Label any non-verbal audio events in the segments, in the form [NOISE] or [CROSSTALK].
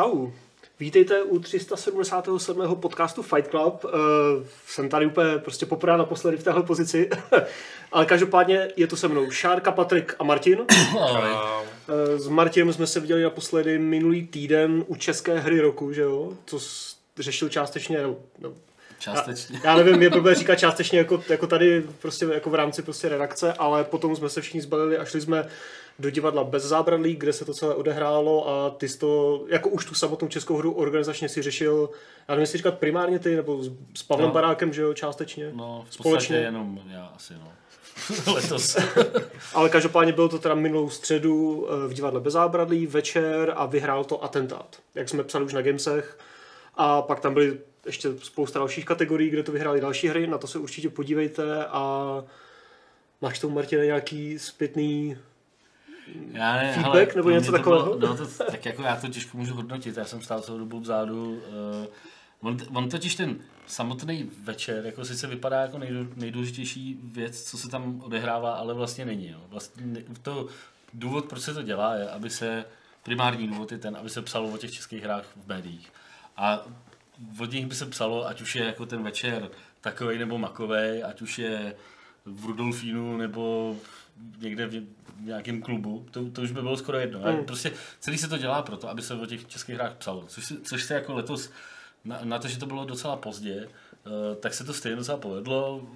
Čau. Vítejte u 377. podcastu Fight Club. Uh, jsem tady úplně prostě poprvé naposledy v téhle pozici. [LAUGHS] Ale každopádně je to se mnou Šárka, Patrik a Martin. [CLEARS THROAT] Uh, s Martinem jsme se viděli naposledy minulý týden u České hry roku, že jo? Co řešil částečně, no, Částečně. Já, já nevím, je blbé říkat částečně jako, jako tady prostě jako v rámci prostě redakce, ale potom jsme se všichni zbalili a šli jsme do divadla bez zábradlí, kde se to celé odehrálo a ty jsi to, jako už tu samotnou českou hru organizačně si řešil, já nevím, jestli říkat primárně ty, nebo s, s Pavlem no. Barákem, že jo, částečně? No, v společně. jenom já asi, no. [LAUGHS] Letos. [LAUGHS] Ale každopádně bylo to teda minulou středu eh, v divadle bez zábradlí, večer a vyhrál to atentát, jak jsme psali už na Gamesech. A pak tam byly ještě spousta dalších kategorií, kde to vyhráli další hry, na to se určitě podívejte a máš tomu Martina nějaký zpětný já ne, feedback hele, nebo něco takového? Bylo, no to, tak jako já to těžko můžu hodnotit, já jsem stál celou dobu vzadu. Uh, on, on totiž ten samotný večer, jako sice vypadá jako nejdůležitější věc, co se tam odehrává, ale vlastně není. Jo. Vlastně to, důvod, proč se to dělá, je, aby se, primární důvod je ten, aby se psalo o těch českých hrách v médiích. A od nich by se psalo, ať už je jako ten večer takový nebo makový, ať už je v Rudolfínu nebo někde v nějakém klubu, to, to už by bylo skoro jedno. Mm. Prostě celý se to dělá proto, aby se o těch českých hrách psalo. Což, se, což se jako letos, na, na to, že to bylo docela pozdě, uh, tak se to stejně docela povedlo.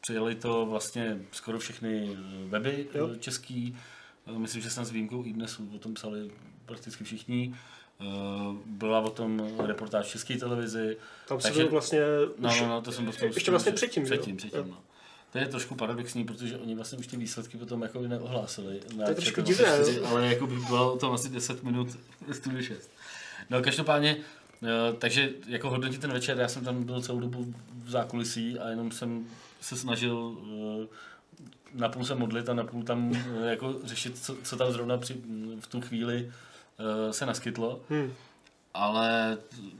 Přijeli to vlastně skoro všechny eh, weby jo. český. Uh, myslím, že jsem s výjimkou i dnes o tom psali prakticky všichni. Uh, byla o tom reportáž v české televizi. Tam takže, byl vlastně... No, no, no, to jsem tom Ještě vlastně předtím, Předtím, předtím, no. To je trošku paradoxní, protože oni vlastně už ty výsledky potom jako neohlásili. To je trošku divné. ale jako by bylo tam asi 10 minut Studio 6. No každopádně, uh, takže jako hodnotit ten večer, já jsem tam byl celou dobu v zákulisí a jenom jsem se snažil uh, napůl se modlit a napůl tam jako řešit, co, co tam zrovna při, v tu chvíli se naskytlo. Hmm. Ale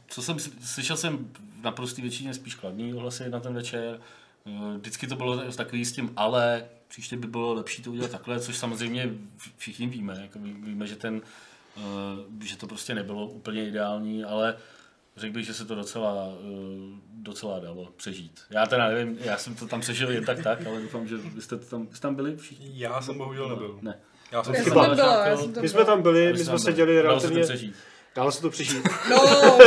co jsem slyšel jsem naprostý většině spíš kladný ohlasy na ten večer. Uh, vždycky to bylo takový s tím ale, příště by bylo lepší to udělat takhle, což samozřejmě všichni víme. Jako víme, že, ten, uh, že to prostě nebylo úplně ideální, ale řekl bych, že se to docela, docela dalo přežít. Já teda nevím, já jsem to tam přežil jen tak tak, ale doufám, že vy jste tam, jste tam byli všichni. Já jsem bohužel nebyl. Ne. Já jsem, já jsem tam byla, já jsem tam My jsme tam byli, my jsme seděli relativně... Dalo se to přežít. No.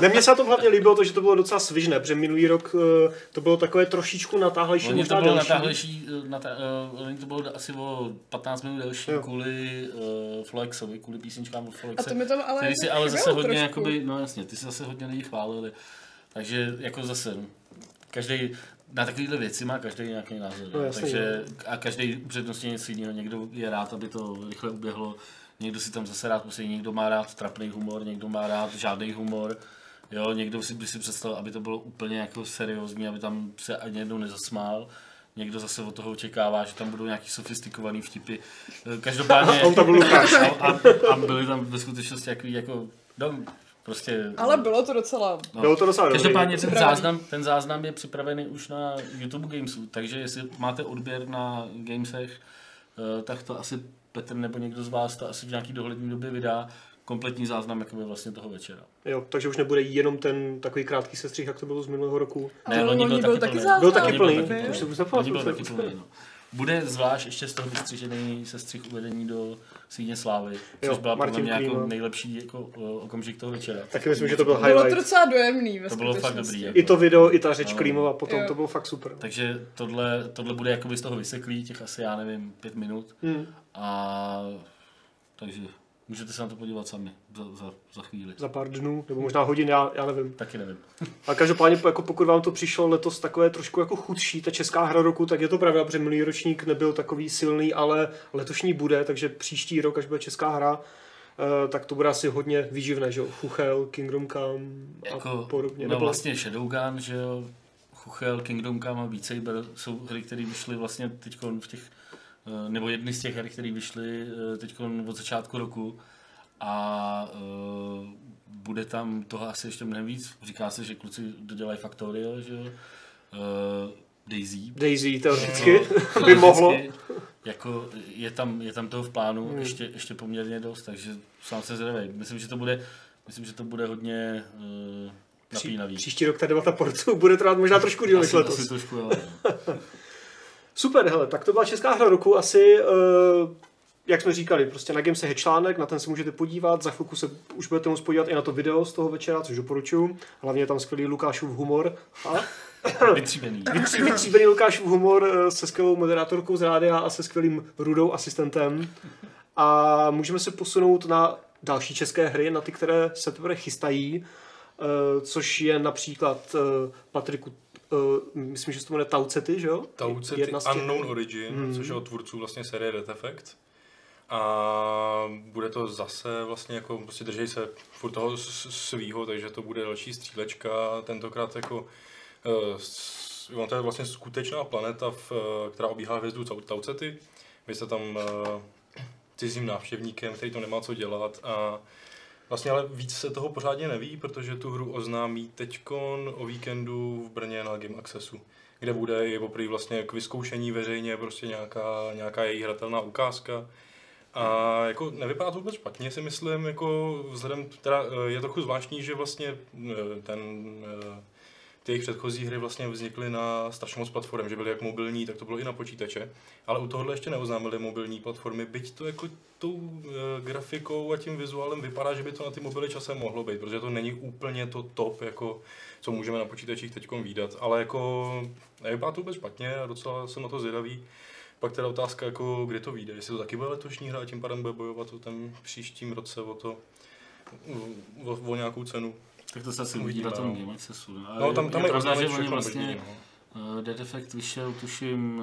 [LAUGHS] ne, mně se to hlavně líbilo, to, že to bylo docela svižné, protože minulý rok uh, to bylo takové trošičku natáhlejší, možná to bylo delší. natáhlejší, eh, natá, uh, to bylo asi o 15 minut delší jo. kvůli uh, Flexovi, kvůli písničkám od Flexe. A to mi to ale Ty si ale zase hodně, trošku. jakoby, no jasně, ty si zase hodně lidí chválili. Takže jako zase, každý na takovéhle věci má každý nějaký názor. No, jasný, takže a každý přednostně něco jiného. Někdo je rád, aby to rychle uběhlo, někdo si tam zase rád poslední, někdo má rád trapný humor, někdo má rád žádný humor. Jo, někdo si by si představil, aby to bylo úplně jako seriózní, aby tam se ani jednou nezasmál. Někdo zase od toho očekává, že tam budou nějaký sofistikovaný vtipy. Každopádně... [LAUGHS] On to byl Lukáš. A, a, a, byly tam ve skutečnosti jaký jako... No, Prostě, Ale bylo to docela... No. Bylo to docela Každopádně ten záznam, ten záznam je připravený už na YouTube Gamesu, takže jestli máte odběr na Gamesech, eh, tak to asi Petr nebo někdo z vás to asi v nějaký dohlední době vydá kompletní záznam jakoby vlastně toho večera. Jo, takže už nebude jenom ten takový krátký sestřih, jak to bylo z minulého roku. Ne, loni byl, byl taky, taky plný. Byl taky plný. Už se byl taky plný, no. Bude zvlášť ještě z toho vystřižený sestřih uvedení do Síně Slávy, což jo, byla podle mě jako nejlepší jako, okamžik toho večera. Taky myslím, že to byl highlight. Bylo to docela dojemný To bylo fakt dobrý. Jako. I to video, i ta řeč no. Klímova potom, jo. to bylo fakt super. Takže tohle, tohle bude jakoby z toho vyseklý, těch asi, já nevím, pět minut. Hmm. A takže Můžete se na to podívat sami za, za, za chvíli. Za pár dnů, nebo možná hodin, já, já nevím. Taky nevím. [LAUGHS] A každopádně, jako pokud vám to přišlo letos takové trošku jako chudší, ta česká hra roku, tak je to pravda, protože minulý ročník nebyl takový silný, ale letošní bude, takže příští rok, až bude česká hra, Uh, tak to bude asi hodně výživné, že jo, Chuchel, Kingdom Come a jako, podobně. No Nebo... vlastně Shadowgun, že jo, Chuchel, Kingdom Come a Beat Saber jsou hry, které vyšly vlastně teď v těch Eh, nebo jedny z těch her, které vyšly eh, teď od začátku roku a uh, bude tam toho asi ještě mnohem víc. Říká se, že kluci dodělají Factorio, že jo. Uh, Daisy. Daisy teoreticky [LAUGHS] [LAUGHS] no, by mohlo. Jako je tam, je tam toho v plánu hmm. ještě, ještě poměrně dost, takže sám se zvědavý. Myslím, že to bude myslím, že to bude hodně uh, napínavý. Pří, příští rok ta debata portu bude trvat možná trošku díl než letos. asi trošku, jo. [LAUGHS] Super, hele, tak to byla česká hra roku. Asi, uh, jak jsme říkali, prostě na Gamese je článek, na ten se můžete podívat. Za chvilku se už budete moct podívat i na to video z toho večera, což doporučuju. Hlavně je tam skvělý Lukášův humor. A [LAUGHS] Vytříbený. vytří- vytříbený Lukášův humor eh, se skvělou moderátorkou z rádia a se skvělým rudou asistentem. A můžeme se posunout na další české hry, na ty, které se teprve chystají, eh, což je například Patriku, eh, myslím, že se to jmenuje Taucety, že jo? Taucety Jedna z těch- Unknown Origin, Mhm. což je od tvůrců vlastně série Death Effect. A bude to zase vlastně jako, prostě držej se furt toho svýho, takže to bude další střílečka, tentokrát jako s- ono to je vlastně skutečná planeta, v, eh, která obíhá hvězdu Tau- Taucety. Vy jste tam eh, cizím návštěvníkem, který to nemá co dělat a Vlastně ale víc se toho pořádně neví, protože tu hru oznámí teďkon o víkendu v Brně na Game Accessu, kde bude i poprvé vlastně k vyzkoušení veřejně prostě nějaká, nějaká její hratelná ukázka. A jako nevypadá to vůbec špatně, si myslím, jako vzhledem, teda eh, je trochu zvláštní, že vlastně eh, ten, eh, ty jejich předchozí hry vlastně vznikly na strašně moc platform, že byly jak mobilní, tak to bylo i na počítače, ale u tohohle ještě neoznámili mobilní platformy, byť to jako tou e, grafikou a tím vizuálem vypadá, že by to na ty mobily časem mohlo být, protože to není úplně to top, jako co můžeme na počítačích teď výdat, ale jako nevypadá to vůbec špatně a docela jsem na to zvědavý. Pak teda otázka, jako kdy to vyjde, jestli to taky bude letošní hra a tím pádem bude bojovat o ten příštím roce o to, o, o nějakou cenu. Tak to se asi Uvidíme, uvidí na tom. Game Accessu. No, No tam, tam je, pravda, že oni vlastně no. uh, Dead Effect vyšel, tuším,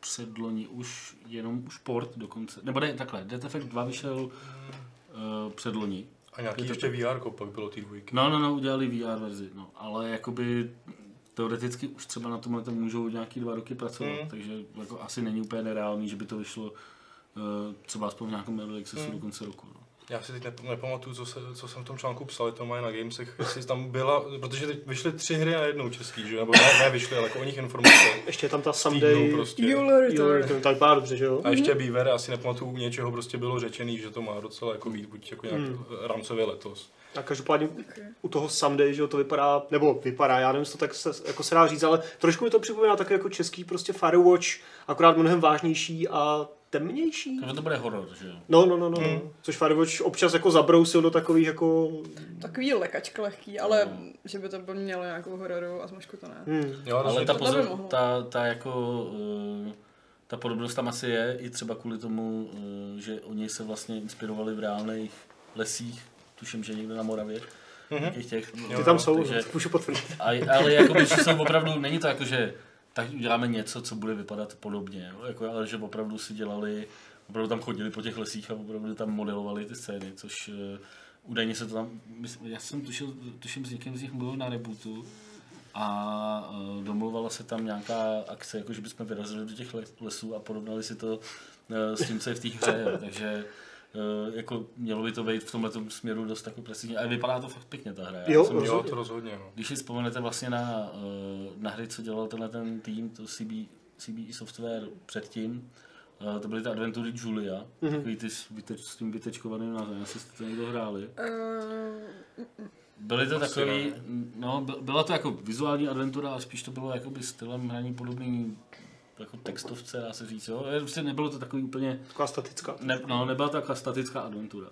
předloni už, jenom už port dokonce. Nebo ne, takhle, Dead Effect 2 vyšel uh, předloni. A nějaký Je to- ještě VR pak bylo ty dvojky. No, no, no, udělali VR verzi, no, ale jakoby teoreticky už třeba na tomhle to můžou nějaký dva roky pracovat, Mm. takže jako asi není úplně nereálný, že by to vyšlo uh, třeba aspoň v nějakém early accessu Mm. do konce roku. No. Já si teď nep- nepamatuju, co, se, co jsem v tom článku psal, to mají na Gamesech, jestli tam byla, protože teď vyšly tři hry na jednou český, že? Nebo ne, ne vyšly, ale jako o nich informace. Ještě je tam ta Someday... prostě. Return. Jo, to tak vypadá dobře, že jo? A ještě Beaver, asi nepamatuju, u něčeho prostě bylo řečený, že to má docela jako být buď jako nějak Hmm. rámcově letos. A každopádně Okay. u toho Someday, že jo, to vypadá, nebo vypadá, já nevím, jestli to tak se, jako se dá říct, ale trošku mi to připomíná také jako český prostě Firewatch, akorát mnohem vážnější a temnější. Takže to bude horor, že jo? No, no, no, no, Hmm. no. Což Firewatch občas jako zabrousil do takových jako... Takový lekačka lehký, ale No. že by to bylo mělo nějakou hororovou atmosféru, to ne. Hmm. Jo, Ale ta, pozor, ta, ta jako, uh, ta podobnost tam asi je i třeba kvůli tomu, uh, že oni se vlastně inspirovali v reálných lesích, tuším, že někde na Moravě, Mhm. těch těch. Jo, Ty tam jsou, takže- takže... můžu potvrdit. A, ale jako by, že jsou opravdu, není to jako, že tak uděláme něco, co bude vypadat podobně, jo? Jako, ale že opravdu si dělali, opravdu tam chodili po těch lesích a opravdu tam modelovali ty scény, což uh, údajně se to tam, myslím, já jsem tušil, tuším s někým z nich mluvil na rebootu a uh, domluvala se tam nějaká akce, jako že bychom vyrazili do těch les- lesů a porovnali si to uh, s tím, co je v té hře, jo? takže jako mělo by to být v tomhle směru dost jako precizně, ale vypadá to fakt pěkně ta hra. Já Jo, jsem- Jo, rozhodně. to rozhodně, no. když si vzpomenete vlastně na, eh, na hry, co dělal tenhle ten tým, to CB, CBE Software předtím, eh, to byly ty adventury Julia, Mhm. mm-hmm. takový ty s, vyteč, s tím vytečkovaným názvem, jestli jste to někdo hráli. Uh, Byly to Asi takový, no, by- byla to jako vizuální adventura, ale spíš to bylo jakoby stylem hraní podobný jako textovce, dá se říct, jo. Prostě nebylo to takový úplně, Taková statická. ne, no, nebyla to taková statická adventura.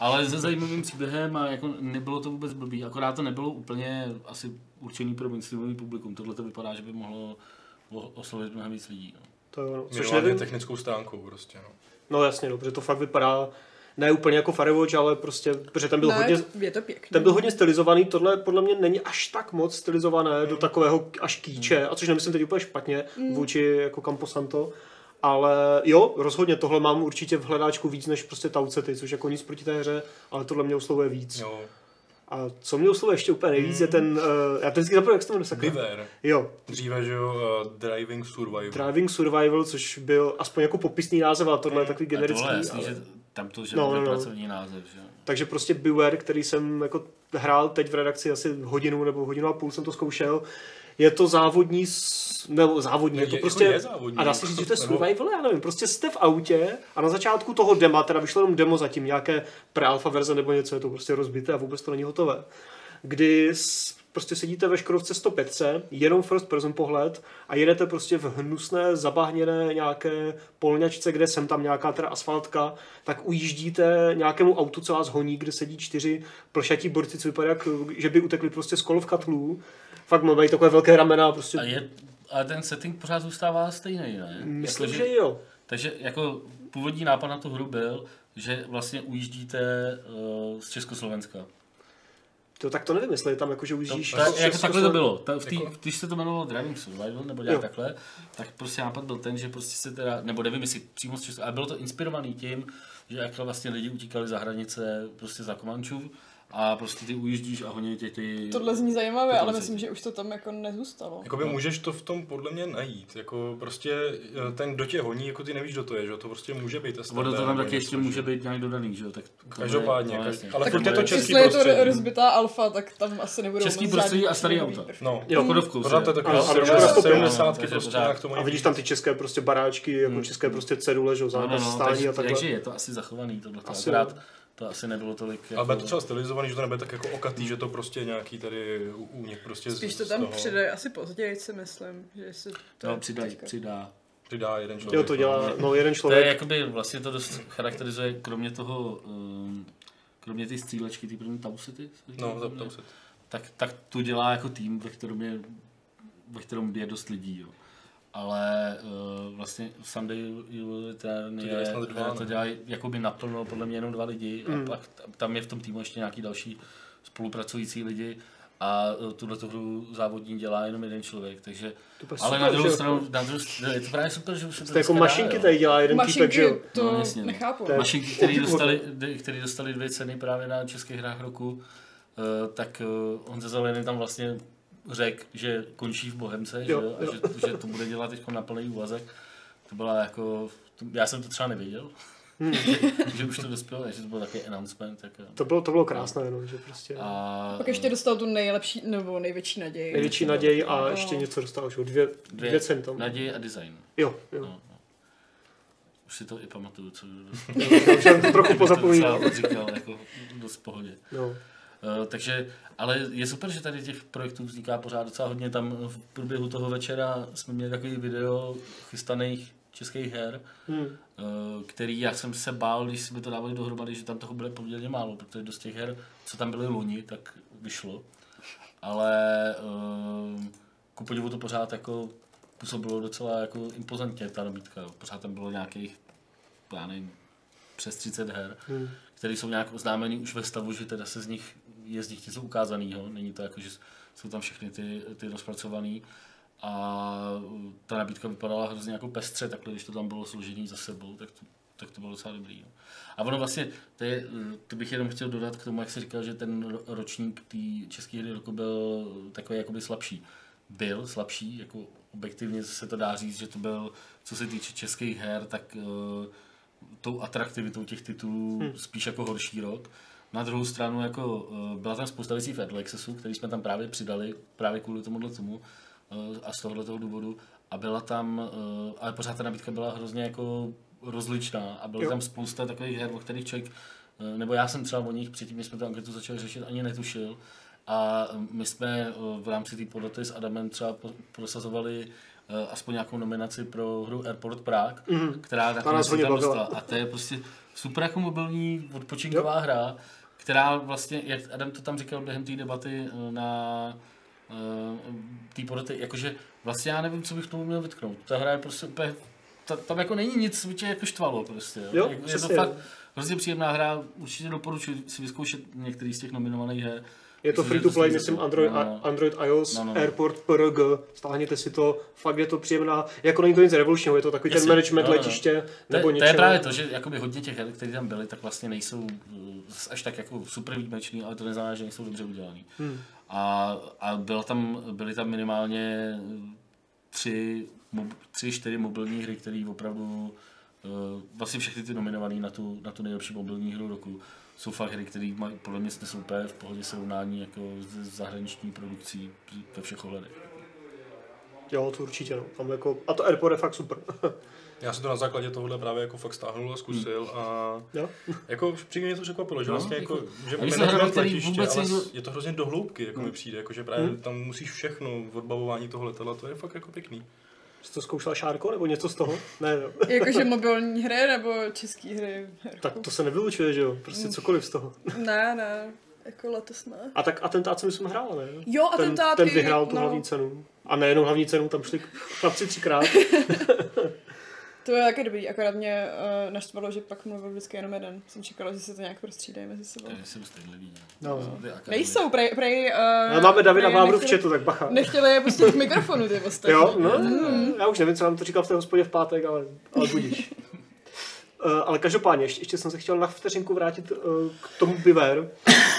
Ale se zajímavým příběhem a jako nebylo to vůbec blbý, akorát to nebylo úplně asi určený pro mainstreamový publikum. Tohle to vypadá, že by mohlo oslovit mnohem víc lidí. No. To jo, no. Což nevím, technickou stránkou prostě, no. no jasně, no, protože to fakt vypadá ne úplně jako Firewatch, ale prostě, protože ten byl ne, hodně, je to pěkný. ten byl hodně stylizovaný, tohle podle mě není až tak moc stylizované do takového až kýče, a což nemyslím teď úplně špatně vůči jako Camposanto, ale jo, rozhodně tohle mám určitě v hledáčku víc než prostě Taucety, což jako nic proti té hře, ale tohle mě oslovuje víc. Jo. A co mě oslovuje ještě úplně nejvíc je ten, uh, já ten vždycky zapomínám, jak se to jmenuje sakra. Biver. Jo, Dříve, že jo, uh, Driving Survival. Driving Survival, což byl aspoň jako popisný název, ale tohle je takový A generický. tohle je jasný, ale... že tam to, že No, no, no, pracovní název. Že? Takže prostě Beware, který jsem jako hrál teď v redakci asi hodinu nebo hodinu a půl jsem to zkoušel, je to závodní, nebo závodní, Ne, je to je- prostě, je závodní, a dá se říct, že to je survival, já nevím, prostě jste v autě a na začátku toho dema, teda vyšlo jenom demo zatím, nějaké pre-alpha verze nebo něco, je to prostě rozbité a vůbec to není hotové, kdy prostě sedíte ve Škodovce 105, jenom first person pohled a jedete prostě v hnusné, zabahněné nějaké polňačce, kde jsem tam nějaká teda asfaltka, tak ujíždíte nějakému autu, co vás honí, kde sedí čtyři plšatí borci, co vypadá, jak, že by utekli prostě z kol v katlů. Fakt mají takové velké ramena a prostě... A, je, a ten setting pořád zůstává stejný, ne? Myslím, Jako, že jo. Takže jako původní nápad na tu hru byl, že vlastně ujíždíte uh, z Československa. To, tak to nevím, jestli je tam jako, že To, to, jako takhle to bylo. Ta, v tý, Jako- když se to jmenovalo Driving Survival, nebo nějak Jo. takhle, tak prostě nápad byl ten, že prostě se teda, nebo nevím, jestli přímo z Česka, ale bylo to inspirovaný tím, že jak vlastně lidi utíkali za hranice prostě za Komančů a prostě ty ujíždíš a honí tě ty... Tohle zní zajímavé, Tohle ale myslím, že už to tam jako nezůstalo. Jakoby můžeš to v tom podle mě najít, jako prostě eh, ten, kdo tě honí, jako ty nevíš, kdo to je, že to prostě může být STB. Ono to tam taky ještě že- může být nějak dodaný, že jo? Tak Každopádně, je- no, každý- jasně. ale Tak furt je to český Jestli je to rozbitá alfa, tak tam asi nebudou Český moc prostředí a starý auta. No, Jo. Chodovkou pořád to je se- takový 70 prostě nějak to A mají vidíš tam ty české prostě baráčky, jako Hmm. české prostě cedule, že jo, No, no, zákaz no, stání takže, a takhle. takže je to asi zachovaný tohle. Asi Akorát. To asi nebylo tolik jako... Ale bude to třeba stylizovaný, že to nebude tak jako okatý, že to prostě nějaký tady únik prostě z- Spíš to tam toho přidají asi později, si myslím. Že si to No, teďka. přidá. přidá jeden člověk. Jo, to dělá, no jeden To je člověk. jakoby, vlastně to dost charakterizuje, kromě toho, um, kromě ty střílečky, ty první Tau City, se říká, No, tam se. tak, tak to dělá jako tým, ve kterém je, ve kterém je dost lidí, jo. Ale uh, vlastně Sunday ten To je, dělají snad dva, to dělají jakoby naplno, podle mě jenom dva lidi Mm. a pak tam- je v tom týmu ještě nějaký další spolupracující lidi a uh, tuhle hru závodní dělá jenom jeden člověk, takže To ale super, na druhou stranu, na druhou, stranu, je to právě super, že už se to To jako dá, mašinky jo. tady dělá jeden týpek, že jo. Mašinky, to No, jasně, no. nechápu. Mašinky, které dostali, který dostali dvě ceny právě na českých hrách roku, eh, tak eh, Honza Zelený tam vlastně řekl, že končí v Bohemce, že, Jo, jo, a jo. že, že, to bude dělat teď na plný úvazek. To byla jako, to, já jsem to třeba nevěděl, Hmm. že, že už to dospělo, že to byl takový announcement. Tak, To bylo, to bylo krásné, jenom, že prostě a, Pak ještě dostal tu nejlepší, nebo největší naději. největší naději a No. ještě něco dostal, že jo, dvě, dvě, dvě ceny tam. Naděje a design. Jo, jo. No, no. Už si to i pamatuju, co [LAUGHS] Já už jsem [LAUGHS] to trochu pozapomínal. říkal, jako dost v pohodě. No. Eh, takže, ale je super, že tady těch projektů vzniká pořád docela hodně. Tam v průběhu toho večera jsme měli takový video chystaných českých her, Hmm. eh, který já jsem se bál, když jsme to dávali dohromady, že tam toho bude poměrně málo, protože dost těch her, co tam byly loni, tak vyšlo. Ale eh, ku podivu to pořád jako působilo docela jako impozantně ta nabídka. Pořád tam bylo nějakých, já nevím, přes 30 her Hmm. které jsou nějak oznámený už ve stavu, že teda se z nich je z nich něco ukázanýho. Není to jako, že jsou tam všechny ty, ty rozpracovaný. A ta nabídka vypadala hrozně jako pestře, takhle, když to tam bylo složený za sebou, tak to, tak to bylo docela dobrý. No. A ono vlastně, to, je, to bych jenom chtěl dodat k tomu, jak jsi říkal, že ten ro- ročník té české hry roku byl takový jakoby slabší. Byl slabší, jako objektivně se to dá říct, že to byl, co se týče českých her, tak uh, tou atraktivitou těch titulů hmm. spíš jako horší rok. Na druhou stranu jako uh, byla tam spousta věcí v Accessu, který jsme tam právě přidali právě kvůli tomuhle tomu uh, a z tohohle toho důvodu. A byla tam, uh, ale pořád ta nabídka byla hrozně jako rozličná a byla Jo. tam spousta takových her, o kterých člověk, nebo já jsem třeba o nich předtím, než jsme tu anketu začali řešit, ani netušil. A my jsme v rámci té poroty s Adamem třeba prosazovali aspoň nějakou nominaci pro hru Airport Prague, Mhm. která nakonec tam dostala. A to je prostě super jako mobilní odpočinková jo. hra, která vlastně, jak Adam to tam říkal během té debaty eh, na uh, té poroty, jakože vlastně já nevím, co bych tomu měl vytknout. Ta hra je prostě úplně, ta, tam jako není nic, co tě jako štvalo prostě. Jo, je, je to fakt hrozně příjemná hra, určitě doporučuji si vyzkoušet některý z těch nominovaných her. Je to free to play, myslím. Android, No, no. Android iOS, No, no, no. Airport PRG, stáhněte si to, fakt je to příjemná, jako není to nic revolučního, je to takový ten Jasně, management no, no, no. letiště, To, nebo je- to je právě to, že jakoby hodně těch her, které tam byly, tak vlastně nejsou zas až tak jako super výjimečný, ale to neznamená, že nejsou dobře udělaný. Hmm. A, a byla tam, byly tam minimálně tři, mob, tři, čtyři mobilní hry, které opravdu uh, vlastně všechny ty nominované na tu, na tu nejlepší mobilní hru roku jsou fakt hry, které mají podle mě jsou úplně v pohodě srovnání jako s zahraniční produkcí ve všech ohledech. Jo, to určitě, no. Tam jako, a to Airport je fakt super. [LAUGHS] Já jsem to na základě tohohle právě jako fakt stáhnul a zkusil a jo? jako přímě mě to překvapilo, že No, vlastně jako, že se management hra, který letiště, vůbec ale někdo- je to hrozně do hloubky, jako mi přijde, jako že právě tam musíš všechno, odbavování toho letadla, to je fakt jako pěkný. Jsi to zkoušela Šárko nebo něco z toho? Ne, no. [LAUGHS] Jakože [LAUGHS] mobilní hry nebo české hry? Tak to se nevylučuje, že jo? Prostě cokoliv z toho. [LAUGHS] Ne, ne. Jako letos ne. A tak atentát jsem jsme hrála, ne? Jo, ten, atentát ten i- vyhrál tu no. hlavní cenu. A nejenom hlavní cenu, tam šli chlapci třikrát. To je taky dobrý, akorát mě uh, naštvalo, že pak mluvil vždycky jenom jeden. Jsem čekala, že se to nějak prostřídají mezi sebou. To jsou stydliví. No. Akademie. Nejsou, prej, prej uh, Ale máme Davida Vávru v chatu, tak bacha. Nechtěli je pustit k mikrofonu, ty ostatní. Jo, no, já už nevím, co vám to říkal v té hospodě v pátek, ale, ale budíš. [LAUGHS] Uh, ale každopádně, ještě, ještě jsem se chtěl na vteřinku vrátit uh, k tomu Biver.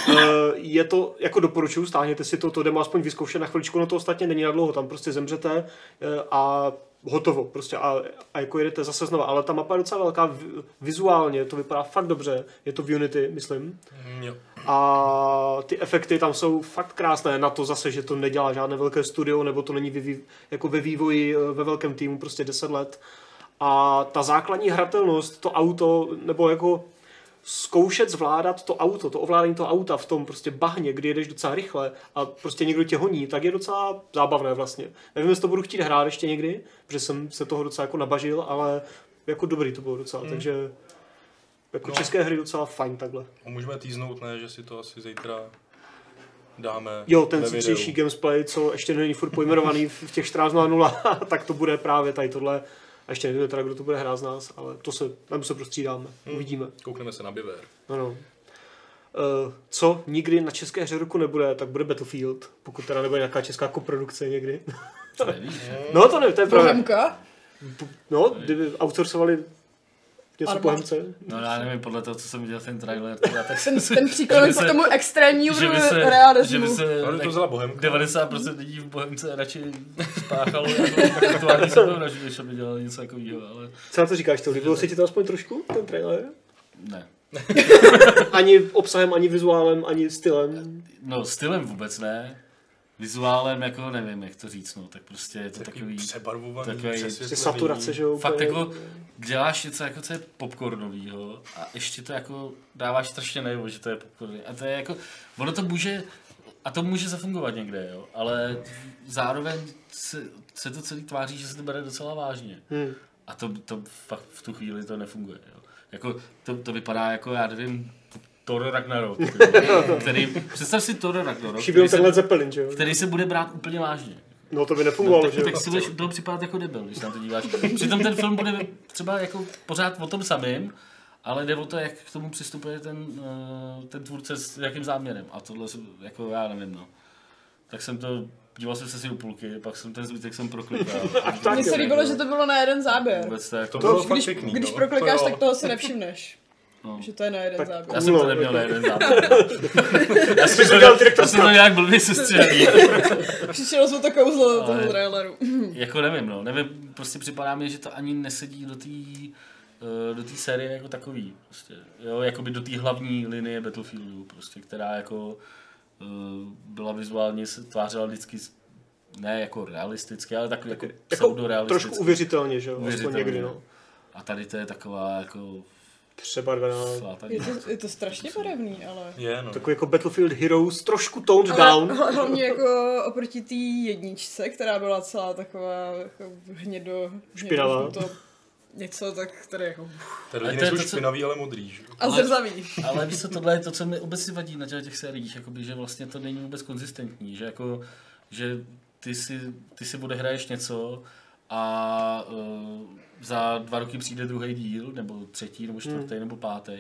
Uh, je to, jako doporučuju, stáhněte si to, to demo aspoň vyzkoušet na chviličku, no to ostatně není na dlouho, tam prostě zemřete uh, a hotovo, prostě a, a jako jedete zase znova, ale ta mapa je docela velká, vi- vizuálně to vypadá fakt dobře, je to v Unity, myslím. Mm, jo. A ty efekty tam jsou fakt krásné na to zase, že to nedělá žádné velké studio, nebo to není vyví, jako ve vývoji eh, ve velkém týmu prostě 10 let. A ta základní hratelnost, to auto, nebo jako zkoušet zvládat to auto, to ovládání toho auta v tom prostě bahně, kdy jedeš docela rychle a prostě někdo tě honí, tak je docela zábavné vlastně. Nevím, jestli to budu chtít hrát ještě někdy, protože jsem se toho docela jako nabažil, ale jako dobrý to bylo docela, Hmm. takže jako No. české hry docela fajn takhle. A můžeme týznout, ne, že si to asi zítra dáme Jo, ten zítřejší gamesplay, co ještě není furt pojmenovaný v v těch 14.00, [LAUGHS] tak to bude právě tady tohle. A ještě nevíme teda, kdo to bude hrát z nás, ale to se, tam se prostřídáme, Hmm. uvidíme. Koukneme se na Biver. No, no. Uh, co nikdy na české hře roku nebude, tak bude Battlefield, pokud teda nebude nějaká česká koprodukce někdy. To nevíš. [LAUGHS] No to ne, to je pravda. No, kdyby outsourcovali něco Arma. Bohemce. No já nevím, podle toho, co jsem viděl ten trailer, teda, tak [LAUGHS] Ten, jsem ten příklad k tomu extrémnímu že by se, že by se to vzala Bohemka. 90% lidí v Bohemce radši spáchalo jako aktuální [LAUGHS] sebevraždu, než aby dělali něco takového, ale Co na to říkáš, to líbilo se ti to aspoň trošku, ten trailer? ne. [LAUGHS] Ani obsahem, ani vizuálem, ani stylem. No stylem vůbec ne, vizuálem jako nevím, jak to říct, no, tak prostě je to takový, přebarvovaný, takový- Prostě přesvětlený. saturace, že jo? fakt úplně. jako děláš něco jako co je popcornovýho a ještě to jako dáváš strašně najevo, že to je popcorn. A to je jako, ono to může, a to může zafungovat někde, jo, ale zároveň se, se to celý tváří, že se to bere docela vážně. Hmm. A to, to fakt v tu chvíli to nefunguje. Jo. Jako, to, to vypadá jako, já nevím, Thor Ragnarok, [LAUGHS] který, představ si Thor Ragnarok, který se, Zeppelin, že jo? který se bude brát úplně vážně. No to by No, nefungovalo, tak, že tak si budeš do toho připadat jako debil, když se na to díváš. Přitom ten film bude třeba jako pořád o tom samým, ale jde o to, jak k tomu přistupuje ten, eh, ten tvůrce s jakým záměrem. A tohle jsem, jako já nevím, no. Tak jsem to, díval jsem se si do půlky, pak jsem ten zbytek jsem proklikal. [LAUGHS] tak Mně se líbilo, že to bylo na jeden záběr. Vůbec to jako, To bylo fakt Když, pěkný, když no. proklikáš, To tak toho si nevšimneš. No. Že to je na jeden Tak- záběr. Já jsem to neměl na jeden záběr. Já jsem to, udělal já direktorský jsem to nějak blbě sestřelil. [LAUGHS] Přišlo jsme to kouzlo do toho traileru. [LAUGHS] Jako nevím, no. Nevím, prostě připadá mi, že to ani nesedí do té eh, do té série jako takový. Prostě, jo, jakoby do té hlavní linie Battlefieldu, prostě, která jako eh, byla vizuálně, se tvářila vždycky ne jako realisticky, ale takový jako, Jako pseudorealisticky. trošku uvěřitelně, že jo? Uvěřitelně. někdy, no. A tady to je taková jako Přebarvená. slátaní. Je to, je to strašně barevný, ale... Je, no. Takový jako Battlefield Heroes, trošku toned Ale down. hla- hlavně jako oproti té jedničce, která byla celá taková jako hnědo, Špinavá. hnědo něco, tak tady jako... Tady Ale lidi to je nejsou to, co- špinavý, ale modrý, že? jo? A Ale- zrzavý. Ale víš co, tohle je to, co mi obecně vadí na těch, těch sériích, jakoby, že vlastně to není vůbec konzistentní, že jako, že ty si, ty si odehraješ něco a uh, za dva roky přijde druhý díl, nebo třetí, nebo čtvrtý, Hmm. nebo pátý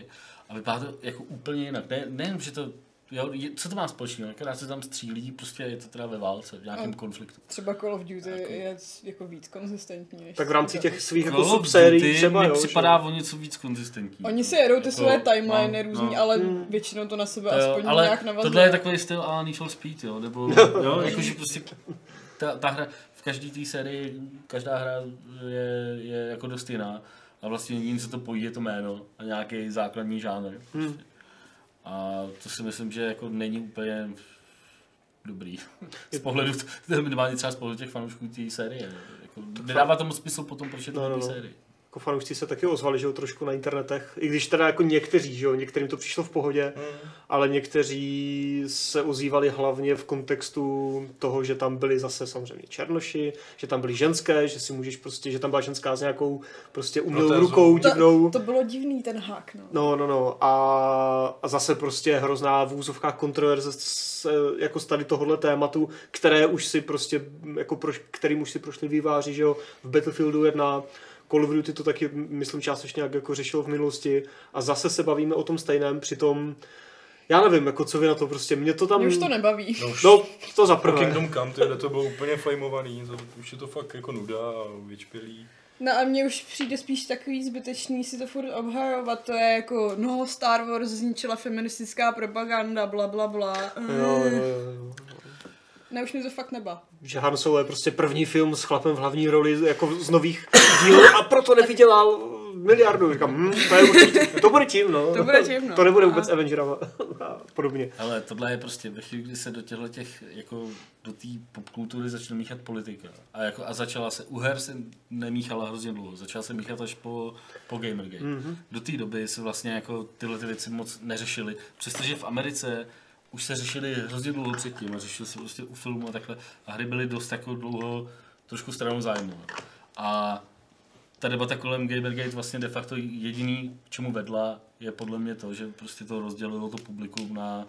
a vypadá to jako úplně jinak. Ne, nejen, že to, jo, je, co to má společného, akorát se tam střílí, prostě je to teda ve válce, v nějakém A- konfliktu. Třeba Call of Duty Jako- je jako víc konzistentní. než Tak v rámci těch svých jako Call of subsérií Duty třeba, mi jo. že- připadá o něco víc konzistentní. Oni si jedou ty Jako, svoje timeliny no, různý, no. ale Hmm. většinou to na sebe To jo, aspoň ale nějak navazuje. tohle je takový styl a Need for Speed, jo, nebo jo, [LAUGHS] jakože prostě ta, ta hra, v každé té sérii, každá hra je, je jako dost jiná a vlastně jediné, co to pojí, je to jméno a nějaký základní žánr. Prostě. Hmm. A to si myslím, že jako není úplně dobrý. [LAUGHS] Z pohledu, minimálně třeba z pohledu těch fanoušků té série. Jako, nedává tomu smysl potom, proč je to No, no, no, no. Jako fanoušci se taky ozvali, že jo, trošku na internetech. I když teda jako někteří, že jo, některým to přišlo v pohodě, ale někteří se ozývali hlavně v kontextu toho, že tam byli zase samozřejmě černoši, že tam byly ženské, že si můžeš prostě, že tam byla ženská s nějakou prostě umělou Protézou. rukou divnou. To, to bylo divný ten hák, no. No, no, no. A, a zase prostě hrozná v úzovkách kontroverze s, jako z tady tohohle tématu, které už si prostě, jako proš, kterým už si prošli výváři, že jo, v Battlefieldu 1, Call of Duty to taky, myslím, částečně nějak jako řešilo v minulosti a zase se bavíme o tom stejném, přitom já nevím, jako co vy na to prostě, mě to tam... Mě už to nebaví. No, už No, to za pro prvé. Kingdom Come, tyhle, to bylo úplně flamovaný, to, už je to fakt jako nuda a vyčpělý. No a mně už přijde spíš takový zbytečný si to furt obhajovat, to je jako, no Star Wars zničila feministická propaganda, bla bla bla. Jo, jo, jo, jo. Ne, už mi to fakt neba. Že Han Solo je prostě první film s chlapem v hlavní roli jako z nových [CLEARS THROAT] dílů a proto nevydělal miliardu. Říkám, hm, to, je určitě, to bude tím, no. To bude tím, no. To nebude vůbec A- Avenger a, [LAUGHS] a podobně. Ale tohle je prostě ve chvíli, kdy se do těchto těch, jako do té popkultury začne míchat politika. A, jako, a začala se, u her se nemíchala hrozně dlouho, začala se míchat až po, po Gamergate. Mm-hmm. Do té doby se vlastně jako tyhle ty věci moc neřešily, přestože v Americe už se řešily hrozně dlouho předtím a řešily se prostě u filmu a takhle a hry byly dost jako dlouho trošku stranou zájmu. A ta debata kolem Gamergate vlastně de facto jediný, k čemu vedla, je podle mě to, že prostě to rozdělilo to publikum na,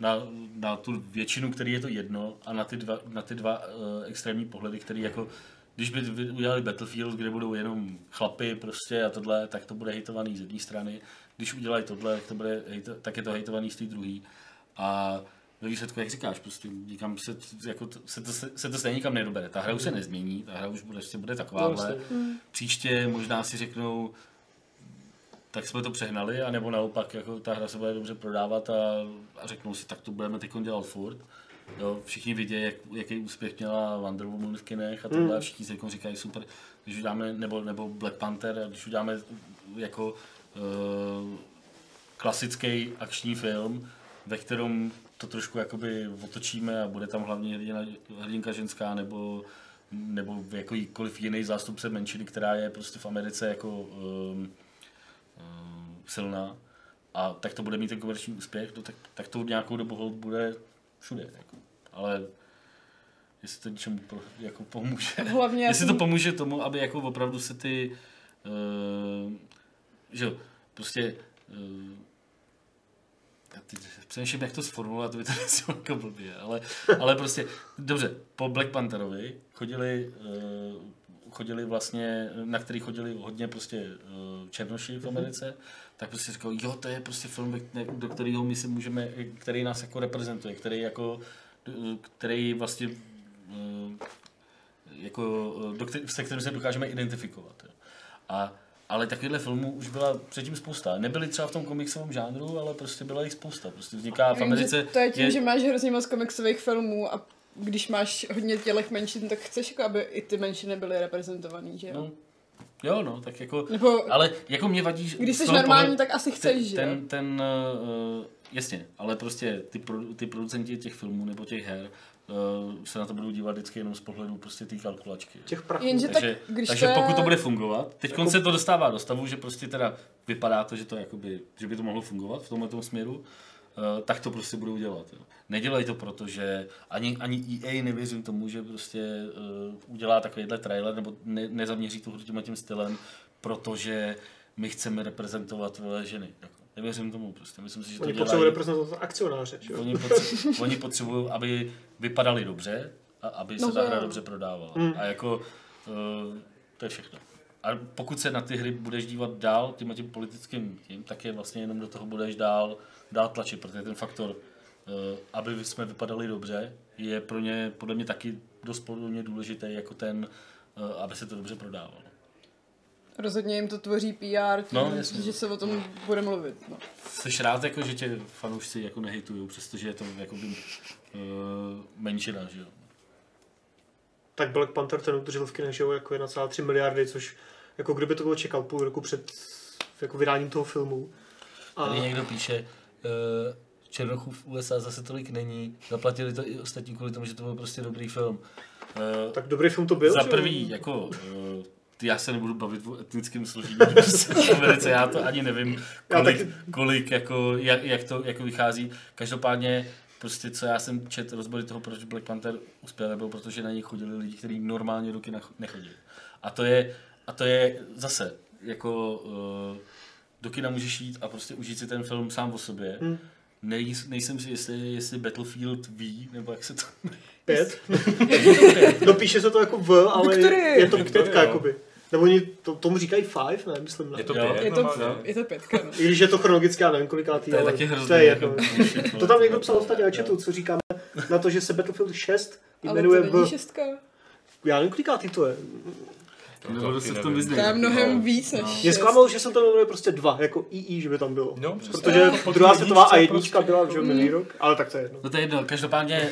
na, na tu většinu, který je to jedno, a na ty dva, na ty dva uh, extrémní pohledy, který jako když by udělali Battlefield, kde budou jenom chlapy prostě a tohle, tak to bude hejtovaný z jedné strany. Když udělají tohle, tak, to bude hejto, tak je to hejtovaný z té druhé. A ve výsledku, jak říkáš, prostě nikam se, jako to, se, to, se to stejně nikam nedobere. Ta hra už se nezmění, ta hra už bude, bude takováhle. Příště možná si řeknou, tak jsme to přehnali, anebo naopak jako ta hra se bude dobře prodávat a, a řeknou si, tak to budeme teď dělat furt. Jo, všichni vidějí, jak, jaký úspěch měla Wonder Woman v kinech a tohle, a všichni si jako říkají super, když uděláme, nebo, nebo Black Panther, a když uděláme jako uh, klasický akční film, ve kterém to trošku jakoby otočíme a bude tam hlavně hrdina, hrdinka ženská nebo nebo jakýkoliv jiný zástupce menšiny, která je prostě v Americe jako um, um, silná a tak to bude mít ten komerční úspěch, no, tak, tak to nějakou dobu bude všude. Jako. Ale jestli to něčemu pro, jako pomůže. Hlavně jestli to pomůže tomu, aby jako opravdu se ty, uh, že jo, prostě uh, teď přemýšlím, jak to sformulovat, to by to neznělo jako blbě, ale, ale prostě, dobře, po Black Pantherovi chodili, uh, chodili vlastně, na který chodili hodně prostě uh, černoši v Americe, tak prostě říkal, jo, to je prostě film, do kterého my si můžeme, který nás jako reprezentuje, který jako, eh, který vlastně eh, jako, do který, se kterým se dokážeme identifikovat. Jo. A, ale takovýchhle filmů už byla předtím spousta. Nebyly třeba v tom komiksovém žánru, ale prostě byla jich spousta. Prostě vzniká v Americe... To je tím, že máš hrozně moc komiksových filmů a když máš hodně tělech menšin, tak chceš, jako, aby i ty menšiny byly reprezentovaný, že jo? No, jo, no, tak jako... Nebo Ale jako mě vadí... že když jsi normální, pohledu- tak asi chceš, že jo? ten, ten uh, jasně, ale prostě ty, pro, ty producenti těch filmů nebo těch her se na to budou dívat vždycky jenom z pohledu prostě té kalkulačky. Těch prachů. Jenže takže tak, když takže to je... pokud to bude fungovat, teď jako... se to dostává do stavu, že prostě teda vypadá to, že, to jakoby, že by to mohlo fungovat v tomhle tom směru, uh, tak to prostě budou dělat. Jo. Nedělají to proto, že ani, ani EA nevěřím tomu, že prostě uh, udělá takovýhle trailer nebo ne, nezaměří hru tímhle tím stylem, protože my chceme reprezentovat vole ženy. Jako, nevěřím tomu prostě. Myslím si, že to Oni dělají. potřebují reprezentovat akcionáře, že? Oni, potřebují, [LAUGHS] oni potřebují, aby vypadali dobře a aby se No ta to hra jo. dobře prodávala. Mm. A jako uh, to je všechno. A pokud se na ty hry budeš dívat dál tím a tím politickým tím, tak je vlastně jenom do toho budeš dál, dál tlačit, protože ten faktor, uh, aby jsme vypadali dobře, je pro ně podle mě taky dost podle mě důležitý jako ten, uh, aby se to dobře prodávalo. Rozhodně jim to tvoří PR, tím, No, jasně. že se o tom bude mluvit. No. Jsi rád, jako, že tě fanoušci jako nehejtujou, přestože je to jako uh, menšina, že jo? Tak Black Panther ten udržel v kinech, že jako 1,3 miliardy, což jako kdyby to bylo čekal půl roku před jako vydáním toho filmu. A Tady někdo píše, uh, Černochů v USA zase tolik není. Zaplatili to i ostatní kvůli tomu, že to byl prostě dobrý film. Uh, Tak dobrý film to byl, za že? prvý, jako, uh, já se nebudu bavit o etnickém složení [LAUGHS] v Americe, já to ani nevím, kolik, kolik jako, jak, jak, to jako vychází. Každopádně, prostě co já jsem čet rozbory toho, proč Black Panther uspěl, bylo protože na něj chodili lidi, kteří normálně do kina nechodili. A to je, a to je zase, jako uh, do kina můžeš jít a prostě užít si ten film sám o sobě. Hmm. Nej, nejsem si jistý, jestli Battlefield ví, nebo jak se to Pět. [LAUGHS] no píše se to jako V, ale Victory. je to pětka, jakoby. Nebo oni to, tomu říkají five, ne, myslím, ne. Je to pět, Je to, normálně. je to pětka, no. I když je to chronologicky, já nevím kolikátý, To je ale taky hrozný. to je jedno. jako To tam někdo psal ostatně na chatu, co říkáme na to, že se Battlefield 6 Ale jmenuje to není v... šestka. Já nevím, kolikátý to je. Nebudu se v tom. To je mnohem No. víc než No. Mě zklamalo, že se to jmenuje prostě dva, jako II, že by tam bylo. No, přesně. Protože. Po druhá světová a jednička prostě. byla, že minulý rok, ale tak to je jedno. No to je jedno, každopádně,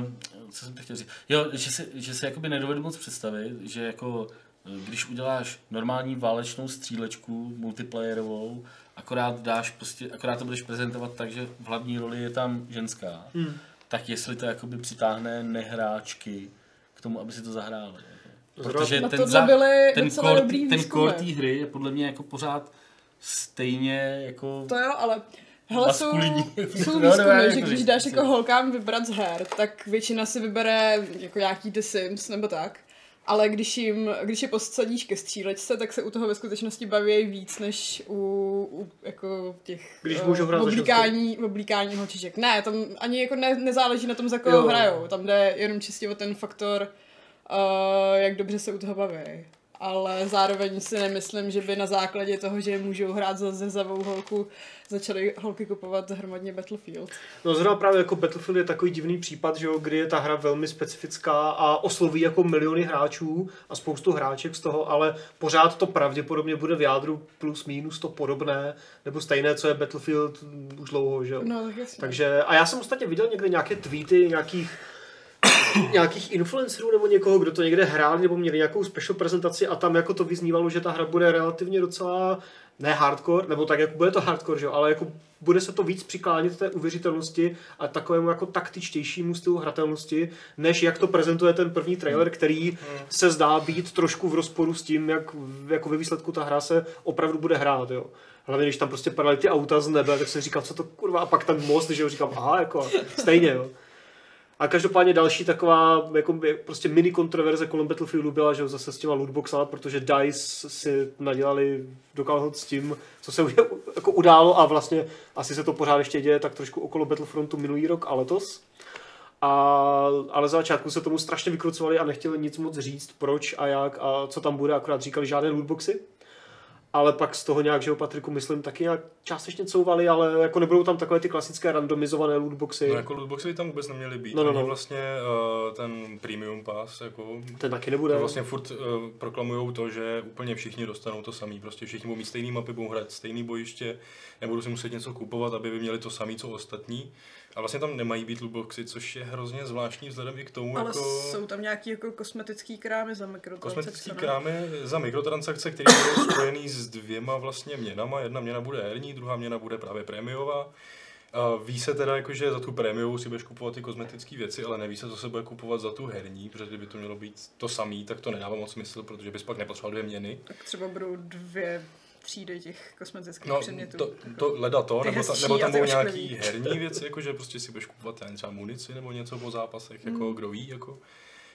uh, co jsem to chtěl říct, jo, že si, že si jakoby nedovedu moc představit, že jako když uděláš normální válečnou střílečku multiplayerovou, akorát dáš prostě, akorát to budeš prezentovat tak, že v hlavní roli je tam ženská, Hmm. tak jestli to jakoby přitáhne nehráčky k tomu, aby si to zahráli. Protože ten, za, ten core, dobrý ten core té hry je podle mě jako pořád stejně jako... To jo, ale Hele, jsou, jsou No, [LAUGHS] no, výzkumy, já že když říct, dáš prostě. jako holkám vybrat z her, tak většina si vybere jako nějaký The Sims nebo tak. Ale když, jim, když je posadíš ke střílečce, tak se u toho ve skutečnosti baví víc, než u, u jako těch Když eh, můžou hrát oblíkání, oblíkání holčiček. Ne, tam ani jako ne, nezáleží na tom, za koho Jo. hrajou. Tam jde jenom čistě o ten faktor, uh, jak dobře se u toho baví. Ale zároveň si nemyslím, že by na základě toho, že můžou hrát za zezavou holku, začaly holky kupovat hromadně Battlefield. No zrovna právě jako Battlefield je takový divný případ, že jo, kdy je ta hra velmi specifická a osloví jako miliony hráčů a spoustu hráček z toho, ale pořád to pravděpodobně bude v jádru plus minus to podobné, nebo stejné, co je Battlefield už dlouho, že jo. No, tak jasně. Takže, a já jsem ostatně viděl někde nějaké tweety nějakých nějakých influencerů nebo někoho, kdo to někde hrál nebo měli nějakou special prezentaci a tam jako to vyznívalo, že ta hra bude relativně docela ne hardcore, nebo tak jako bude to hardcore, že jo, ale jako bude se to víc přiklánět té uvěřitelnosti a takovému jako taktičtějšímu stylu hratelnosti, než jak to prezentuje ten první trailer, který se zdá být trošku v rozporu s tím, jak jako ve výsledku ta hra se opravdu bude hrát, jo. Hlavně když tam prostě padaly ty auta z nebe, tak jsem říkal, co to kurva, a pak ten most, že jo, říkám, aha, jako stejně, jo. A každopádně další taková jako prostě mini kontroverze kolem Battlefieldu byla, že zase s těma lootboxama, protože DICE si nadělali do kalhot s tím, co se jako událo a vlastně asi se to pořád ještě děje tak trošku okolo Battlefrontu minulý rok a letos. A, ale za začátku se tomu strašně vykrucovali a nechtěli nic moc říct, proč a jak a co tam bude, akorát říkali žádné lootboxy. Ale pak z toho nějak, že jo, Patriku, myslím, taky nějak částečně couvali, ale jako nebudou tam takové ty klasické randomizované lootboxy. No jako lootboxy by tam vůbec neměly být. No, no, Ani no. vlastně uh, ten premium pass, jako Ten taky nebude. Vlastně furt uh, proklamujou to, že úplně všichni dostanou to samý. Prostě všichni budou mít stejný mapy, budou hrát stejný bojiště, nebudou si muset něco kupovat, aby by měli to samý, co ostatní. A vlastně tam nemají být lootboxy, což je hrozně zvláštní vzhledem i k tomu, Ale jako jsou tam nějaký jako kosmetický krámy za mikrotransakce, kosmetický ne? krámy za mikrotransakce, které budou spojený s dvěma vlastně měnama. Jedna měna bude herní, druhá měna bude právě prémiová. A ví se teda, jako, že za tu prémiovou si budeš kupovat ty kosmetické věci, ale neví se, co se bude kupovat za tu herní, protože kdyby to mělo být to samý, tak to nedává moc smysl, protože bys pak nepotřeboval dvě měny. Tak třeba budou dvě třídy těch kosmetických No, předmětů. to, to leda to, nebo, ta, nebo tam budou nějaký herní věci, jako že prostě si budeš kupovat třeba munici nebo něco po zápasech, jako Hmm. kdo ví, jako.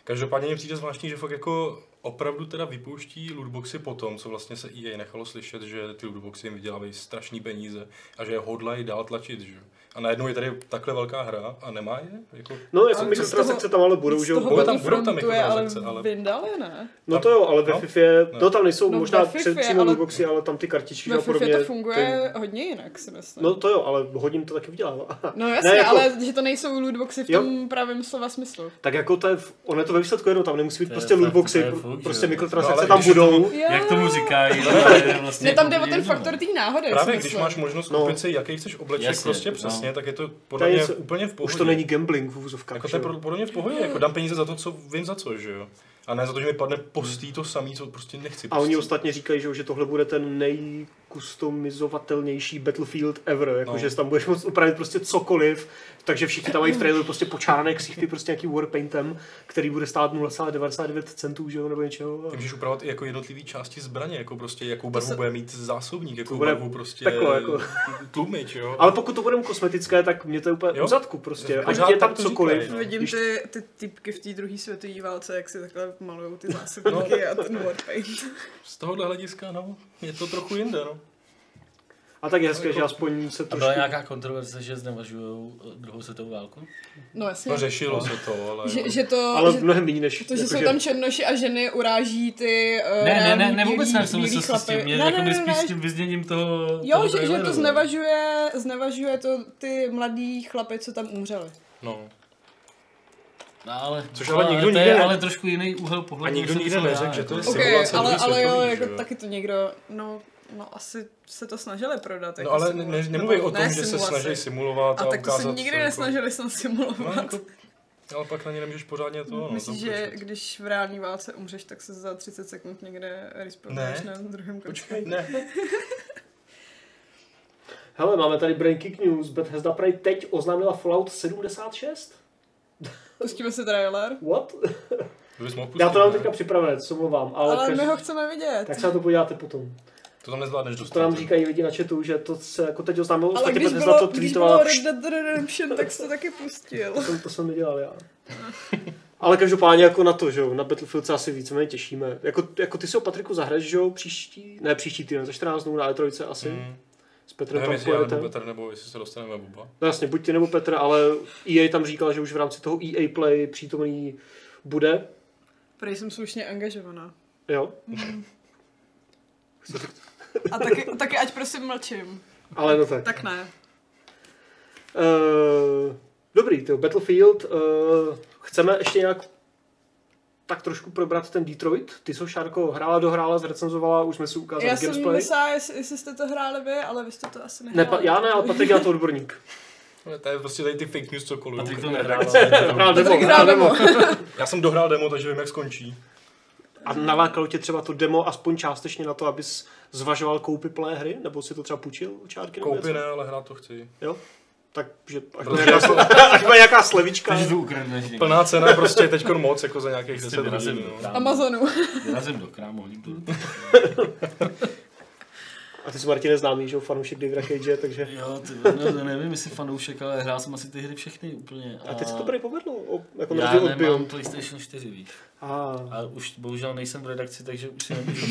Každopádně mi přijde zvláštní, že fakt jako opravdu teda vypouští lootboxy po tom, co vlastně se EA nechalo slyšet, že ty lootboxy jim vydělávají strašný peníze a že je hodlají dál tlačit, že jo. A najednou je tady takhle velká hra a nemá je? Jako, No, jako mikrotransakce tam ale budou, že jo. toho budou tam- budou tam Battlefrontu je ale mikrotransakce, ale- vyndali, ne? No to jo, ale ve No. FIFA, je, No. no tam nejsou No, možná FIFA, před přímo ale- lootboxy, ale tam ty kartičky Ve a FIFA podobně. to funguje ty- hodně jinak, si myslím. No to jo, ale hodně to taky vydělává. No jasně, Ne, jako- ale že to nejsou lootboxy v Jo. tom pravém slova smyslu. Tak jako to je, ono je to ve výsledku jedno, tam nemusí být prostě lootboxy, prostě jo. mikrotransakce No, tam budou. Jo. Jak tomu říkají, [LAUGHS] ale je vlastně Ne, tam jde o úplně ten faktor té náhody. právě když máš možnost No. koupit si jaký chceš obleček prostě no. Přesně, tak je to podle mě úplně v pohodě. Už to není gambling v úzovkách. Jako to je podle mě v pohodě, jako dám peníze za to, co vím za co, že jo. A ne za to, že mi padne postý to samý, co prostě nechci. A oni ostatně říkají, že, že tohle bude ten nejkustomizovatelnější Battlefield ever, jakože No. no. tam budeš moct upravit prostě cokoliv, takže všichni tam mají v traileru prostě počánek ksichty prostě nějaký warpaintem, který bude stát 0,99 centů, že jo, nebo něčeho. Ty můžeš upravovat i jako jednotlivé části zbraně, jako prostě jakou barvu se- bude mít zásobník, jakou bude barvu prostě peklo, jako. tlumič, jo. Ale pokud to bude kosmetické, tak mě to je úplně Jo. v zadku prostě. Ať je tam cokoliv. říkají, no. Vidím Když- ty, ty typky v té druhé světové válce, jak si takhle malujou ty zásobníky a ten warpaint. Z tohohle hlediska, no, je to trochu jinde, no. A tak je hezké, že aspoň se A byla trošku... nějaká kontroverze, že znevažují druhou světovou válku? No jasně. No řešilo se to, ale... Že, že to, Ale že, mnohem méně než... to, že jako, jsou tam černoši a ženy uráží ty uh, Ne, ne, ne, ne vůbec ne v souvislosti s tím, mě Ne, jako ne, ne, spíš ne. s tím vyzněním toho Jo, toho že, že to no. znevažuje, znevažuje to ty mladý chlapy, co tam umřeli. No. No, ale, Což ale nikdo to nikde je ne- ale trošku jiný úhel pohledu. A nikdo nikde jsem neřekl, že to je jako. Ok, Simulace ale, ale jo, jako že jo? taky to někdo, no, no asi se to snažili prodat. No jako ale simulace. ne, nemluví o tom, ne že se snaží simulovat a, A tak to se nikdy jako- nesnažili jsem No, simulovat. jako, ale pak na ně nemůžeš pořádně to, no, Myslíš, to že počkat. když v reální válce umřeš, tak se za 30 sekund někde respawnuješ na druhém konci? Počkej, ne. [LAUGHS] Hele, máme tady Brain Kick News. Bethesda Prey teď oznámila Fallout 76. Pustíme si trailer. What? Pustit, Já to mám teďka připravené, co mluvám. Ale, Ale kaž- my ho chceme vidět. Tak se na to podíváte potom. To tam nezvládneš dostat. To nám říkají lidi na chatu, že to se jako teď oznámilo, Ale když bylo, to když bylo Red Dead Redemption, tak jsi to taky pustil. To jsem, to jsem nedělal já. Ale každopádně jako na to, že jo, na Battlefield se asi víceméně těšíme. Jako, jako ty si o Patriku zahraješ, že jo, příští, ne příští týden, za 14 dnů na E3 asi. Mm. Petrem Nevím, tam pojedete. nebo Petr, nebo jestli se dostaneme oba. No jasně, buď ty nebo Petr, ale EA tam říkal, že už v rámci toho EA Play přítomný bude. Prej jsem slušně angažovaná. Jo, A taky, taky ať prosím mlčím. ale no tak. Tak ne. Uh, dobrý, to Battlefield. Uh, chceme ještě nějak tak trošku probrat ten Detroit. Ty jsi Šárko hrála, dohrála, zrecenzovala, už jsme si ukázali Já jsem myslela, jestli, jestli jste to hráli vy, ale vy jste to asi nehráli. Ne, pa, já ne, ale Patrik je to odborník. [LAUGHS] To je prostě tady ty fake news, co kolují. Patrik to nehrál. [LAUGHS] Hrál demo, hrál demo. [LAUGHS] Já jsem dohrál demo, takže vím, jak skončí. A nalákalo tě třeba to demo aspoň částečně na to, abys zvažoval koupy plné hry? Nebo si to třeba půjčil od Čárky? Koupy ne, ale hrát to chci. Jo? Takže až bude nějaká, sle- [LAUGHS] až bude nějaká slevička. To. Plná cena je prostě teď moc, jako za nějakých Prostě 10 vyrazím hodin. No. Amazonu. [LAUGHS] Vyrazím do krámu, hodím to. A ty jsi Martine známý, že jo, fanoušek Davida Cage, takže... Jo, ty, no, nevím, jestli fanoušek, ale hrál jsem asi ty hry všechny úplně. A teď se to prý povedlo, o, jako na Já nemám Beyond. PlayStation 4, víš. A, A už bohužel nejsem v redakci, takže už si nemůžu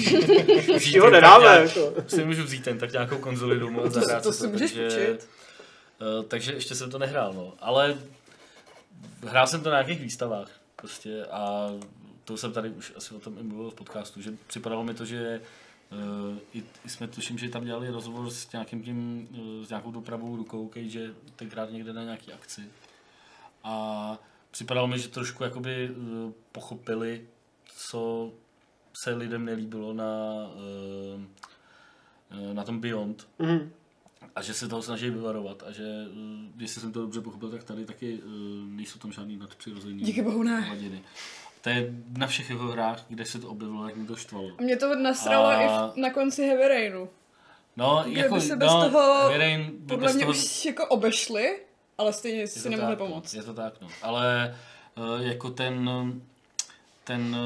[LAUGHS] už ti ho nedáme. Jako. Už si nemůžu vzít ten tak nějakou konzoli domů a To si- zahrát to si si můžeš takže, půjčit. Uh, takže ještě jsem to nehrál, no. Ale hrál jsem to na nějakých výstavách prostě a to jsem tady už asi o tom i mluvil v podcastu, že připadalo mi to, že uh, i, i, jsme tuším, že tam dělali rozhovor s nějakým tím, uh, s nějakou dopravou rukou, že tenkrát někde na nějaký akci. A připadalo mi, že trošku jakoby uh, pochopili, co se lidem nelíbilo na, uh, na tom Beyond Mhm. A že se toho snaží vyvarovat a že, uh, jestli jsem to dobře pochopil, tak tady taky uh, nejsou tam žádný nadpřirozený Díky bohu ne. hladiny. To je na všech jeho hrách, kde se to objevilo, jak mi to štvalo. A mě to nasralo A- i v, na konci Heavy Rainu. No, Kdyby jako, se bez no, toho- Heavy Rain by Podle bez mě toho, už jako obešli, ale stejně je si nemohli tak, pomoct. Je to tak, no. Ale uh, jako ten, ten,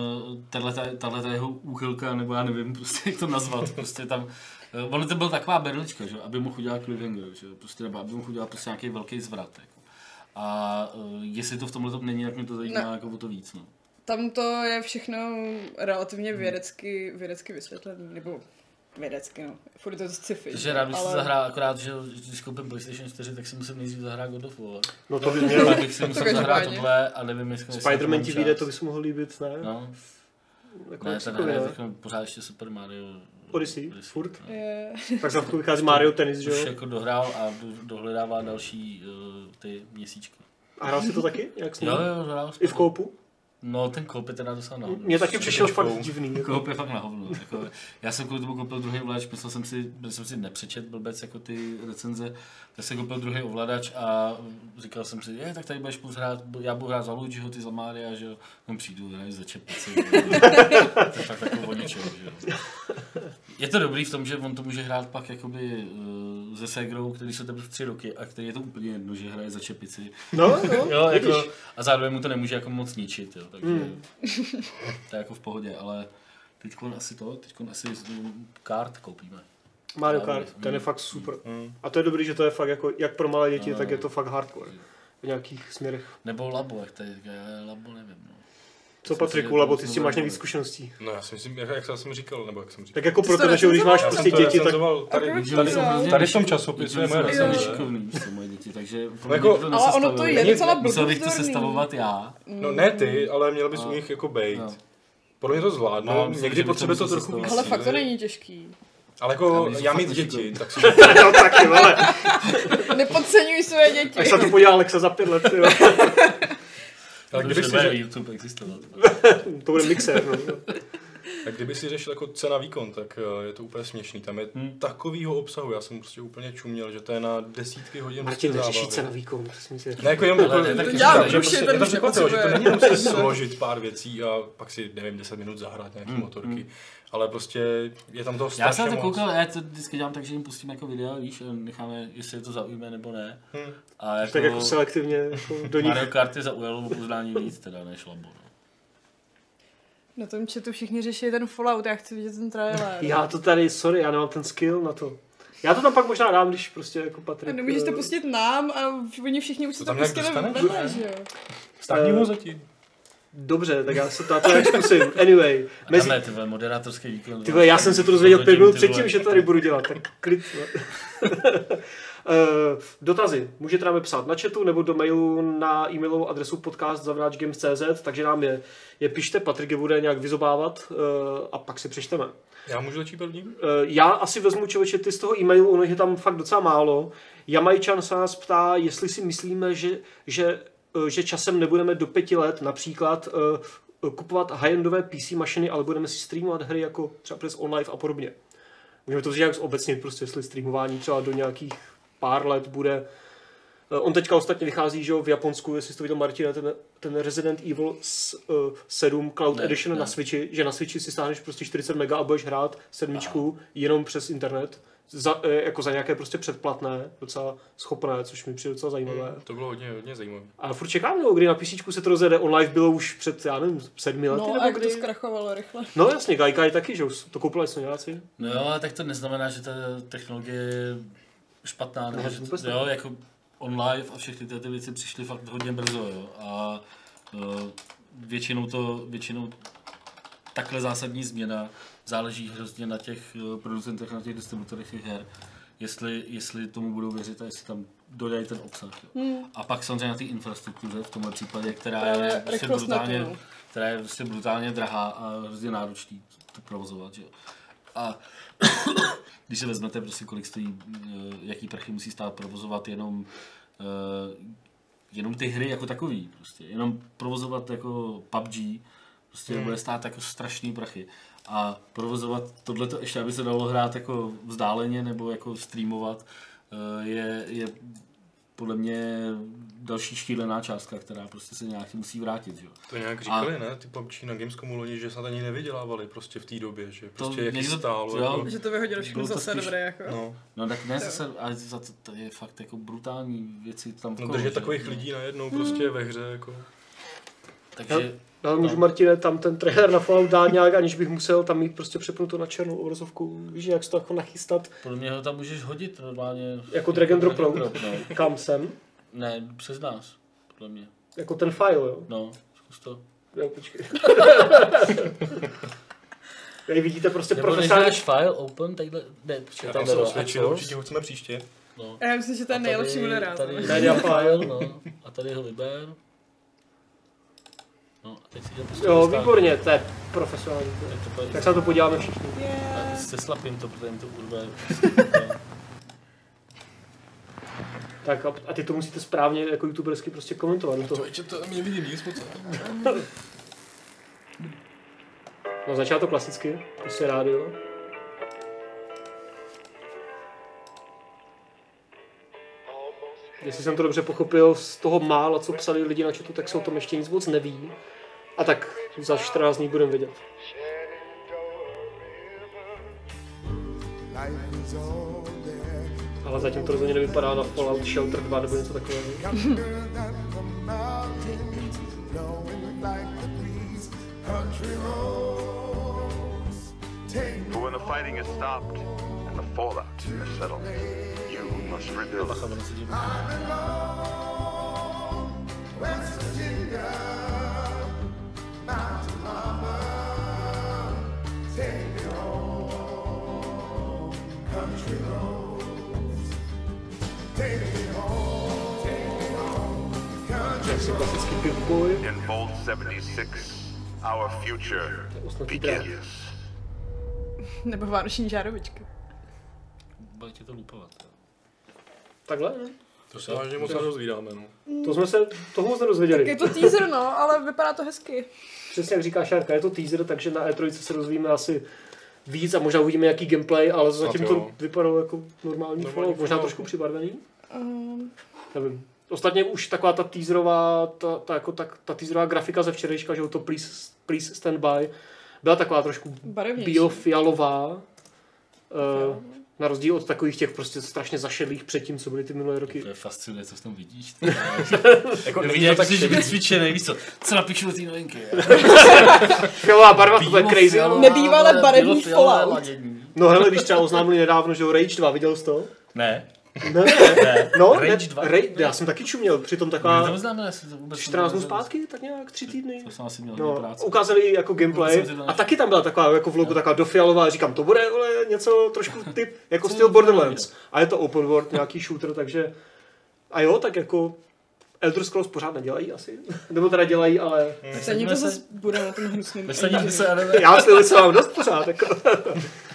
tahle, jeho úchylka, nebo já nevím prostě, jak to nazvat, prostě tam, uh, ono to byla taková berlička, že? aby mohl udělat cliffhanger, že? prostě, nebo aby mohl udělat prostě nějaký velký zvrat, jako. A uh, jestli to v tomhle tom není, tak mě to zajímá Ne. jako o to víc, no. Tam to je všechno relativně vědecky, vědecky vysvětlené, nebo vědecky, no. Furt je to sci-fi. Takže rád bych si ale- zahrál, akorát, že když koupím PlayStation 4, tak si musím nejdřív zahrát God of War. No to by mělo. Pak bych si musel zahrát tohle a nevím, jestli... Spider-Man ti vyjde, to by se mohlo líbit, ne? No, Jako ne, ten ne? teď pořád ještě Super Mario. Odyssey, furt. no. Je, Tak za chvilku [LAUGHS] vychází Mario Tennis, že Už jo? jako dohrál a do, dohledává další uh, ty měsíčky. A hrál si to taky? Jak jsi Jo, měl? jo, dohrál. I v koupu? No, ten koup je teda docela na hovno. Mně taky přišel fakt divný. Jako. Koup je fakt na hovno. Jako, já jsem kvůli tomu koupil druhý ovladač, myslel jsem si, že jsem si nepřečet blbec jako ty recenze, tak jsem koupil druhý ovladač a říkal jsem si, je, tak tady budeš moc hrát, já budu hrát za Luigiho, ty za Mária, že jo, tam přijdu, hraju za čepici. [LAUGHS] to je fakt jako o ničem, že jo. Je to dobrý v tom, že on to může hrát pak jakoby uh, se Segrou, který jsou teprve tři roky a který je to úplně jedno, že hraje za čepici. No, no, [LAUGHS] Jo, vidíš. jako, a zároveň mu to nemůže jako moc ničit, jo, takže Hmm. to je jako v pohodě, ale teďkon asi to, teďkon asi mm, kart koupíme. Mario. Kart, ten je fakt super. Mm. A to je dobrý, že to je fakt jako, jak pro malé děti, No. tak je to fakt hardcore. V nějakých směrech. Nebo Labo, jak tady je Labo, nevím. No. Co Patriku, to ty s tím máš nejvíc zkušeností. No já si myslím, jak, jak jsem říkal, nebo jak jsem říkal. Tak jako Ty pro jsi to tebe, že když máš prostě děti, tak tady, tady, tady v tom časopise je moje recenze. šikovný, jsou moje děti, takže No jako- Ale ono to je docela Musel bych to sestavovat já. No ne ty, ale měl bys No. u nich jako bejt. No. Podle mě to No, myslím, někdy potřebuje to trochu víc. Ale fakt to není těžký. Ale jako já mít děti, tak si [LAUGHS] no taky, ale Nepodceňuj své děti. až se to podívá Alexa za pět let, jo. [LAUGHS] ale Kdyby kdyby si si, řešil, YouTube existoval. [LAUGHS] to bude mixer, no. [LAUGHS] tak kdyby si řešil jako cena výkon, tak eh, je to úplně směšný. Tam je Hmm. takovýho obsahu, já jsem prostě úplně čuměl, že to je na desítky hodin Martin prostě neřeší cena výkon, prosím si. Ne, jako jenom jako, ne, to děláme, že prostě je to že není jenom si [LAUGHS] složit pár věcí a pak si, nevím, 10 minut zahrát nějaký Hmm, motorky, hmm. ale prostě je tam toho Já strašně jsem na to koukal, já to vždycky dělám tak, že jim pustím jako videa, víš, a necháme, jestli je to zaujme nebo ne. Hm. A jako, Tak jako selektivně jako do nich. Mario Kart je zaujalo o poznání víc teda než Labo. No. Na tom chatu všichni řeší ten Fallout, já chci vidět ten trailer. [LAUGHS] Já to tady, sorry, já nemám ten skill na to. Já to tam pak možná dám, když prostě jako Patrik... nemůžeš to eh, pustit nám a oni všichni už si To to pustili vedle, že jo? Stáhni Eh, ho zatím. Dobře, tak já se to, to zkusím. Anyway, A mezi, tam je, ty vole, moderátorský výkon. ty vole, já jsem se to dozvěděl pět minut předtím, že to tady budu dělat, tak klid. [LAUGHS] Uh, dotazy můžete nám je psát na chatu nebo do mailu na e-mailovou adresu podcast.games.cz, takže nám je, je pište, Patrik je bude nějak vyzobávat uh, a pak si přečteme. Já můžu začít první? Eh, Já asi vezmu člověče ty z toho e-mailu, ono je tam fakt docela málo. Jamajčan se nás ptá, jestli si myslíme, že, že, že časem nebudeme do pěti let například kupovat high-endové PC mašiny, ale budeme si streamovat hry jako třeba přes online a podobně. Můžeme to vzít nějak obecně, prostě jestli streamování třeba do nějakých pár let bude Eh, On teďka ostatně vychází, že jo, v Japonsku, jestli jsi to viděl Martina, ten, ten Resident Evil s, uh, 7 Cloud Ne, Edition ne. na Switchi, že na Switchi si stáhneš prostě 40 mega a budeš hrát sedmičku jenom přes internet, za, eh, jako za nějaké prostě předplatné, docela schopné, což mi přijde docela zajímavé. To bylo hodně, hodně zajímavé. A furt čekám, no, kdy na PC se to rozjede, online bylo už před, já nevím, sedmi lety, No nebo a jak to kdy? zkrachovalo rychle. No jasně, Gaikai taky, že už to koupili Sonyáci. No jo, ale tak to neznamená, že ta technologie špatná, nebo Ne, že vůbec jo, jako online a všechny ty, ty věci přišly fakt hodně brzo, jo, a uh, většinou to, většinou takhle zásadní změna záleží hrozně na těch eh, producentech, na těch distributorech těch her, jestli, jestli tomu budou věřit a jestli tam dodají ten obsah. Jo. Hmm. A pak samozřejmě na té infrastruktuře v tomhle případě, která je prostě brutálně, no. která je prostě brutálně drahá a hrozně náročný to provozovat. Že? jo. A [COUGHS] když se vezmete, prostě kolik stojí, eh, jaký prachy musí stát provozovat jenom eh, jenom ty hry jako takový, prostě. jenom provozovat jako PUBG, prostě Hmm. bude stát jako strašný prachy. A provozovat tohleto ještě, aby se dalo hrát jako vzdáleně nebo jako streamovat, eh, je, je podle mě další šílená částka, která prostě se nějak musí vrátit. Že? jo. To nějak říkali, ne? Ty PUBG na Gamescomu loni, že snad ani nevydělávali prostě v té době, že prostě jaký někdo- stálo. jo. Jako, Že to vyhodilo všechno to za spíš- servery, jako. no, No tak ne zase, ale za to, to je fakt jako brutální věci tam no okolo, držet že? takových No. lidí najednou prostě ve hře, jako. Takže Já můžu Martine tam ten trailer na Fallout dát nějak, aniž bych musel tam mít prostě přepnutou na černou obrazovku. Víš, jak se to jako nachystat, podle mě ho tam můžeš hodit normálně. Jako drag and drop no. kam jsem. Ne, přes nás, podle mě. Jako ten file, jo. No, zkus to. Jo, počkej. [LAUGHS] Tady vidíte prostě Nebo než profesionální... file, open, tadyhle, ne, počkej, Já tam se osvědčil, určitě ho chceme příště. No. A já myslím, že to je nejlepší tady- moderátor. Tady Media file. no. A tady ho vyber. No, a teď si to prostě Jo, výborně, to je profesionální. To Tak se na to podíváme všichni. Yeah. Se slapím to, protože jim to urve. [LAUGHS] Tak a, a ty to musíte správně jako youtubersky prostě komentovat. Do toho. je, to mě vidím nic moc. No začátku klasicky, prostě rádio. Jestli jsem to dobře pochopil z toho mála, co psali lidi na chatu, tak se o tom ještě nic moc neví. A tak za 14 dní budeme vědět. Ale zatím to rozhodně nevypadá na Fallout Shelter 2 nebo něco takového. But when the fighting has stopped and the fallout has settled, must rebuild. Bacha, ono se tím... Jackson klasický pivboy. In Vault 76, our future begins. Nebo vánoční žárovičky. Bude tě to lupovat. Takhle, ne? To se vážně moc nedozvídáme, no. To jsme se toho moc nedozvěděli. Je to teaser, no, ale vypadá to hezky. Přesně jak říká Šárka, je to teaser, takže na E3 se dozvíme asi víc a možná uvidíme jaký gameplay, ale zatím to vypadalo jako normální Normální Fallout, možná trošku přibarvený, Um, nevím. Ostatně už taková ta teaserová, ta, ta, jako ta, ta teaserová grafika ze včerejška, že jo, to please, please stand by, byla taková trošku bílo-fialová, uh, na rozdíl od takových těch prostě strašně zašedlých předtím, co byly ty minulé roky. To je fascinuje, co v tom vidíš. [LAUGHS] Jako není to tak jsi šedý. vycvičený, víš co, co napíšu do té novinky. [LAUGHS] Fialová barva, to bude crazy, ale... Nebývalé barevný Fallout. No hele, když třeba oznámili nedávno, že jo, Rage 2, viděl jsi to? Ne, Ne, ne. No, Rage ne, 2? Rage, já jsem taky čuměl, přitom to taková já jsem to vůbec 14 dnů zpátky, tak nějak tři týdny. To jsem asi měl No, práci. ukázali jako gameplay to a taky tam byla taková jako vlogu taková dofialová, říkám, to bude ale něco trošku [LAUGHS] typ, jako styl Borderlands. A je to open world, nějaký shooter, takže a jo, tak jako Elder Scrolls pořád nedělají asi, [LAUGHS] nebo teda dělají, ale to Nesadíme se- zase bude na tom hnusném. Nesadíme se, ale já si se mám dost pořád. Jako. [LAUGHS]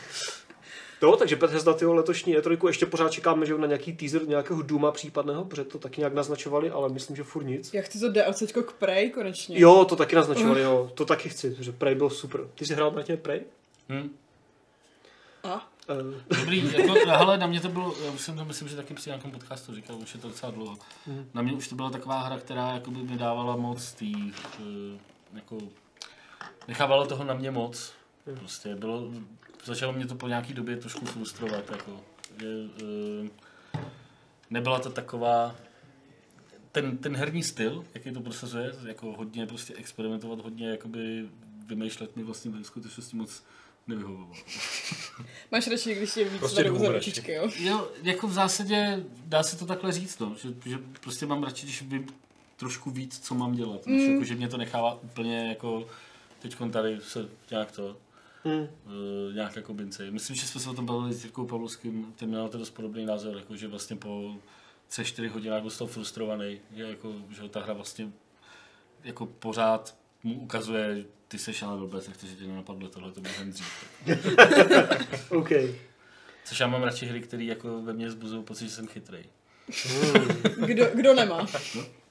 No, takže Bethesda tyho letošní E3 ještě pořád čekáme, že jo, na nějaký teaser nějakého Duma případného, protože to taky nějak naznačovali, ale myslím, že furt nic. Jak chci to DLCčko k Prey konečně. Jo, to taky naznačovali, jo, to taky chci, že Prey byl super. Ty jsi hrál na tě Prey? Hm. A? Uh, Dobrý, [LAUGHS] jako, hele, na mě to bylo, já už jsem to myslím, že taky při nějakém podcastu říkal, už je to docela dlouho. Mhm. Na mě už to byla taková hra, která jakoby mi dávala moc tý, uh, jako, nechávalo toho na mě moc. Mhm. Prostě bylo, začalo mě to po nějaký době trošku frustrovat, jako, že, uh, nebyla to taková, ten, ten herní styl, jaký to prosazuje, jako hodně prostě experimentovat, hodně jakoby vymýšlet mi vlastně ve skutečnosti moc nevyhovovalo. [LAUGHS] Máš radši, když je víc Prostě za ručičky, jo? Jo, jako v zásadě dá se to takhle říct, no, že, že prostě mám radši, když vím trošku víc, co mám dělat, než jako, že mě to nechává úplně jako teď tady se nějak to, hmm. uh, nějak jako bincej. Myslím, že jsme se o tom bavili s Jirkou Pavlovským, ten měl na to dost podobný názor, jako, že vlastně po 3-4 hodinách byl z toho frustrovaný, že, jako, že ta hra vlastně jako pořád mu ukazuje, ty seš ale blbec, nechci, že tě nenapadlo tohle, to můžeme dřív. [LAUGHS] OK. Což já mám radši hry, které jako ve mně zbuzují pocit, že jsem chytrej. Kdo, kdo nemá?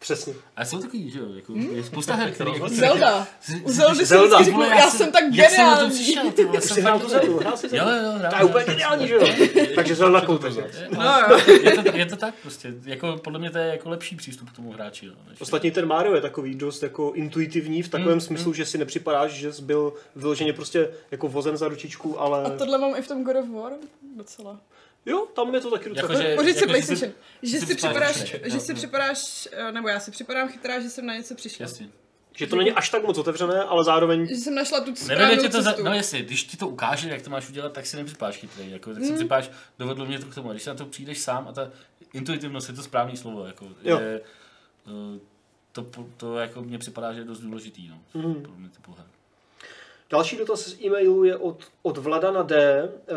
Přesně. A jsou takový, že jo, jako, je spousta her, které jako... Zelda. Si- U si- Zeldy si- jsem Zelda. vždycky Vole, já jsem tak Jak jsem na to geniální. přišel, ty vole, Jsi jsem hrál fakt- tu Zeldu, hrál jsi Jo, Zeldu? jo, hrál. To je úplně geniální, že jo? Takže Zelda koupeš. No jo. je, to, tak prostě, jako podle mě to je jako lepší přístup k tomu hráči. No, Ostatně ten Mario je takový dost jako intuitivní v takovém Hmm, smyslu, že si nepřipadáš, že jsi byl vyloženě prostě jako vozen za ručičku, ale A tohle mám i v tom God of War docela. Jo, tam je to taky docela. Pořiď jako, že si- PlayStation. Že si si připadáš že No, si no. připadáš, eh, nebo já si připadám chytrá, že jsem na něco přišla. Jasně. Že to není až tak moc otevřené, ale zároveň Že jsem našla tu správnou tě to, za, no jasně, když ti to ukáže, jak to máš udělat, tak si nepřipadáš chytrý, jako, tak si Mm. připadáš, dovedlo mě to k tomu, a když na to přijdeš sám a ta intuitivnost je to správný slovo, jako, Jo. je, eh, to, to, jako mně připadá, že je dost důležitý, no, Mhm. pro mě typu her. Další dotaz z e-mailu je od, od Vladana D. Eh,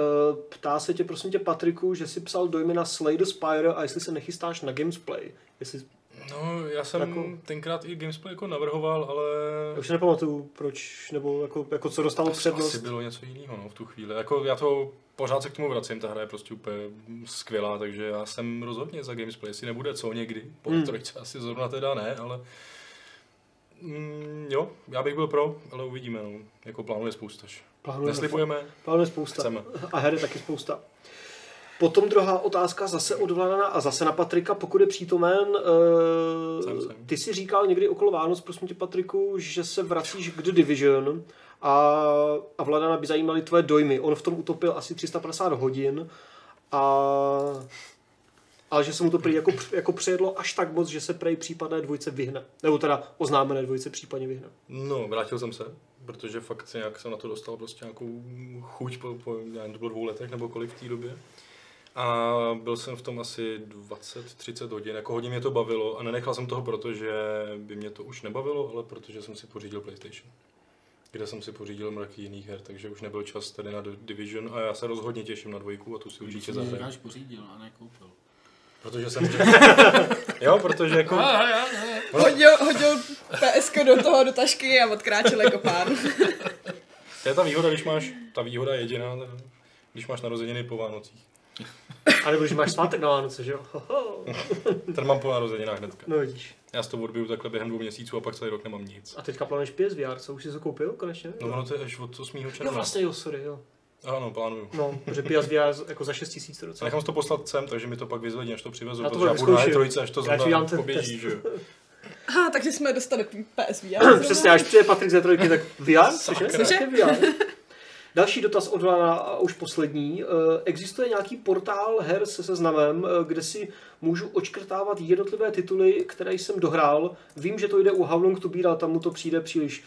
Ptá se tě, prosím tě, Patriku, že jsi psal dojmy na Slay the Spire a jestli se nechystáš na Gamesplay. Jestli, No, já jsem Jako- tenkrát i Gamesplay jako navrhoval, ale já už nepamatuju, proč, nebo jako, jako co dostalo asi, přednost. asi bylo něco jiného no, v tu chvíli. Jako já to pořád se k tomu vracím, ta hra je prostě úplně skvělá, takže já jsem rozhodně za Gamesplay, jestli nebude co někdy, po hmm. trojce asi zrovna teda ne, ale mm, jo, já bych byl pro, ale uvidíme, no. jako plánuje spoustaž. Plánujeme, Neslibujeme, plánujeme spousta. chceme. A her je taky spousta. Potom druhá otázka zase od Vladana a zase na Patrika, pokud je přítomen. Jsem, Uh, jsem. ty si říkal někdy okolo Vánoc, prosím tě Patriku, že se vracíš k The Division a, a Vladana by zajímaly tvoje dojmy. On v tom utopil asi 350 hodin a ale že se mu to prý jako, jako přejedlo až tak moc, že se prej případné dvojce vyhne. Nebo teda oznámené dvojce případně vyhne. No, vrátil jsem se, protože fakt nějak jsem na to dostal prostě nějakou chuť po, po nevím, to bylo dvou letech nebo kolik v té době. A byl jsem v tom asi 20-30 hodin, jako hodně mě to bavilo a nenechal jsem toho proto, že by mě to už nebavilo, ale protože jsem si pořídil PlayStation kde jsem si pořídil mraky jiných her, takže už nebyl čas tady na Division a já se rozhodně těším na dvojku a tu si určitě Když zahraju. říkáš pořídil a ne koupil. Protože jsem... [LAUGHS] jo, protože jako... Hodil, hodil PSK do toho, do tašky a odkráčel jako pán. [LAUGHS] To je ta výhoda, když máš, ta výhoda jediná, když máš narozeniny po Vánocích. A nebo když máš svátek na Vánoce, že jo? Ten mám po narozeninách hnedka. No vidíš. Já si to odbiju takhle během dvou měsíců a pak celý rok nemám nic. A teďka plánuješ PSVR, co už jsi to koupil konečně? No ono to je až od 8. Jo, června. vlastně jo, sorry, jo. Ano, plánuju. No, protože PSVR jako za 6 tisíc to docela. nechám si to poslat sem, takže mi to pak vyzvedí, až to přivezu, Já to protože já budu na. E3, až to zrovna poběží, test. že jo. [LAUGHS] Aha, takže jsme dostali PSVR. [CLEARS THROAT] Přesně, až přijde Patrik ze trojky, tak VR, cože? VR. Další dotaz od Lana, a už poslední. Eh, Existuje nějaký portál her se seznamem, eh, kde si můžu očkrtávat jednotlivé tituly, které jsem dohrál. Vím, že to jde u How Long to Beat, ale tam mu to přijde příliš,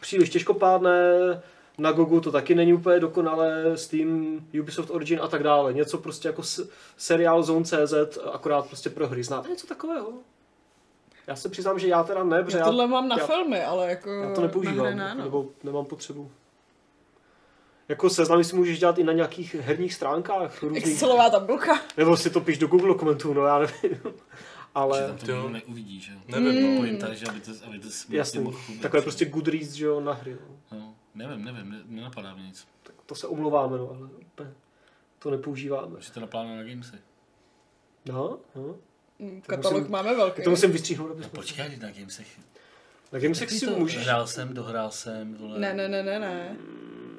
příliš těžkopádné. Na Gogu to taky není úplně dokonalé, Steam, Ubisoft Origin a tak dále. Něco prostě jako s- seriál Zone.cz, akorát prostě pro hry. Znáte něco takového? Já se přiznám, že já teda ne, protože Já tohle mám na já- filmy, ale jako já to na hry nepoužívám, ne, no. nebo nemám potřebu. Jako seznamy si můžeš dělat i na nějakých herních stránkách různých, Excelová tabulka. nebo si to píš do Google komentů, no já nevím. [LAUGHS] Že Ale tam to Jo. nikdo neuvidí, že? Nevím, no. Pointa, že aby to, aby to jasný, takové prostě Goodreads, že jo, na hry. No. Nevím, nevím, ne, nenapadá mi nic. Tak to se omlouváme, no, ale úplně to nepoužíváme. Že to naplánuje na Gamesy. No, no. Mm, Katalog musím- máme velký. To musím vystříhnout, aby No počkej, na Gamesech. Na Gamesech si to? můžeš... Hrál jsem, dohrál jsem, vole. Ne, ne, ne, ne, ne.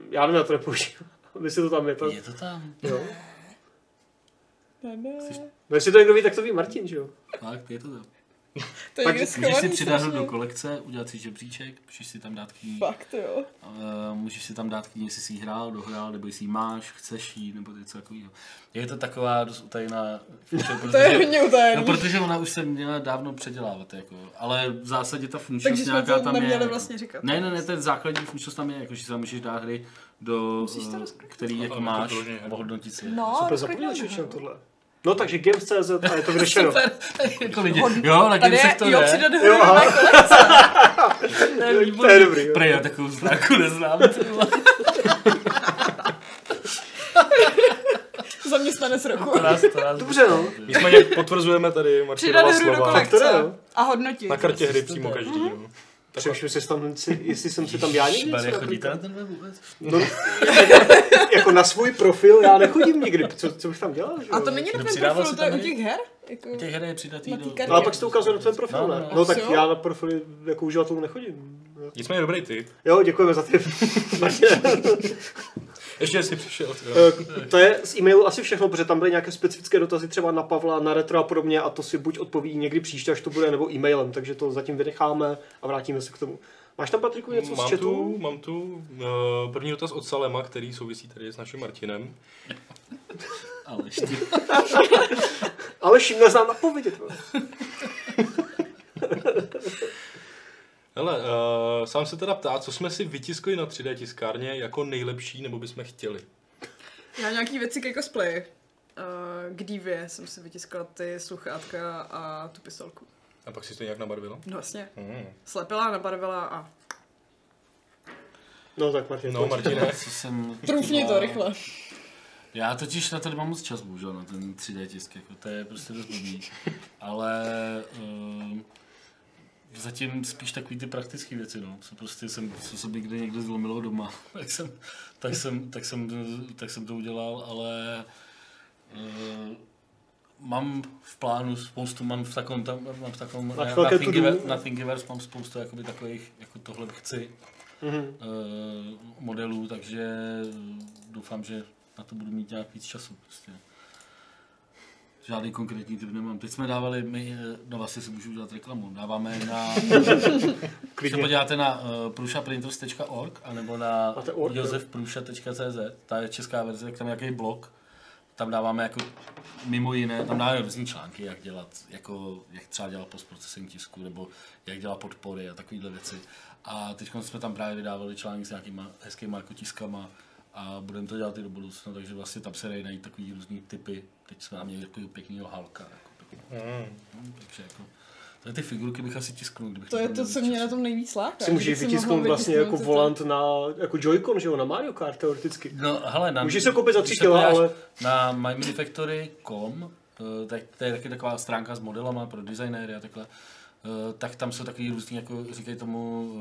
Já nevím, já to nepoužívám. [LAUGHS] Jestli to tam je, to... Je to tam. Jo. ne, ne. No jestli to někdo ví, tak to ví Martin, že jo? Fakt, je to tam. [LAUGHS] To někde Můžeš si strašně. do kolekce, udělat si žebříček, můžeš si tam dát knihy. Fakt, jo. Uh, můžeš si tam dát knihy, jestli jsi jí hrál, dohrál, nebo jestli ji máš, chceš jí, nebo něco takového. Je to taková dost utajená funkce, [LAUGHS] To je protože, hodně no, utajený. protože ona už se měla dávno předělávat, jako. ale v zásadě ta funkčnost Takže jsme nějaká to tam je. neměli jako. vlastně říkat. Ne, ne, ne, ten základní funkčnost tam je, jako, že si tam můžeš dát hry, do, eh, který jako máš ohodnotit si je. No, Super zapomněl tohle. No takže Games.cz a je to vyřešeno. Super, jako lidi. Jo, na Tady Gamesech je, to jo, jde. přidat hru Jo, do mé kolekce. [LAUGHS] To je To je dobrý, jo. Prej, já takovou stránku neznám. [LAUGHS] Zaměstnanec roku. To nás, to nás Dobře, no. Nicméně potvrzujeme tady Přidat Martinova hru do slova. kolekce. Tak to jde, jo. A hodnotit. Na kartě hry přímo každý. No. Přemýšlím, jestli, tam, jestli jsem si tam já někdy něco chodíte na ten vůbec? No, jako na svůj profil já nechodím nikdy. Co, co bych tam dělal? Že? A to není na tvém profilu, si to je u těch her? Jako... Těch her je přidatý do... No a pak si to ukazuje na tvém profilu, No, ne? no, No tak já na profily jako uživatelů nechodím. Nicméně dobrý tip. Jo, děkujeme za ty. [LAUGHS] Ještě jsi přišel. Eh, to je z e-mailu asi všechno, protože tam byly nějaké specifické dotazy třeba na Pavla, na retro a podobně a to si buď odpoví někdy příště, až to bude, nebo e-mailem, takže to zatím vynecháme a vrátíme se k tomu. Máš tam, Patriku, něco z Mám chatu? tu, mám tu uh, první dotaz od Salema, který souvisí tady s naším Martinem. [LAUGHS] Ale ještě. Ale šim neznám napovědět. [LAUGHS] Hele, uh, sám se teda ptá, co jsme si vytiskli na 3D tiskárně jako nejlepší, nebo bychom chtěli. Já nějaký věci ke cosplay. Uh, k dívě jsem si vytiskla ty sluchátka a tu pistolku. A pak si to nějak nabarvila? No vlastně. Hmm. Slepila, nabarvila a No tak Martin, No. Martine. [LAUGHS] Co jsem trůfni to rychle. Já totiž na to nemám moc čas, bohužel, na ten 3D tisk, jako to je prostě dost blbý. Ale uh, zatím spíš takový ty praktické věci, no. Co prostě jsem, co se mi kde někde zlomilo doma, [LAUGHS] tak jsem, tak jsem, tak jsem, tak jsem to udělal, ale uh, mám v plánu spoustu, mám v takovém, tam, mám v takovém, na, velké na, to-do? Thingiverse, na Thingiverse mám spoustu jakoby takových, jako tohle chci, Mhm. uh, modelů, takže doufám, že na to budu mít nějak víc času. Prostě. Žádný konkrétní typ nemám. Teď jsme dávali, my, eh, no vlastně si můžu udělat reklamu, dáváme na, [LAUGHS] když se podíváte na uh, prushaprinters.org anebo na Máte org, jo? josefprusha.cz, ta je česká verze, tam je nějaký blog, tam dáváme jako mimo jiné, tam dáváme různý články, jak dělat, jako, jak třeba dělat postprocessing tisku, nebo jak dělat podpory a takovéhle věci. A teď jsme tam právě vydávali články s nějakýma hezkýma jako tiskama a budeme to dělat i do budoucna, takže vlastně tam se dají najít takový různý typy. Teď jsme tam měli takový pěknýho halka. Jako, pěkný. Mm. takže jako, to je ty figurky bych asi tisknul, kdybych To je to, co mě na tom nejvíc láká. Si můžeš vytisknout vlastně jako volant na jako Joy-Con, že jo, na Mario Kart teoreticky. No, hele, na, Můžeš se koupit za tři kila, ale- Na mymanufactory.com, eh, tak to je taky taková stránka s modelama pro designéry a takhle, eh, tak tam jsou takový různý, jako říkají tomu,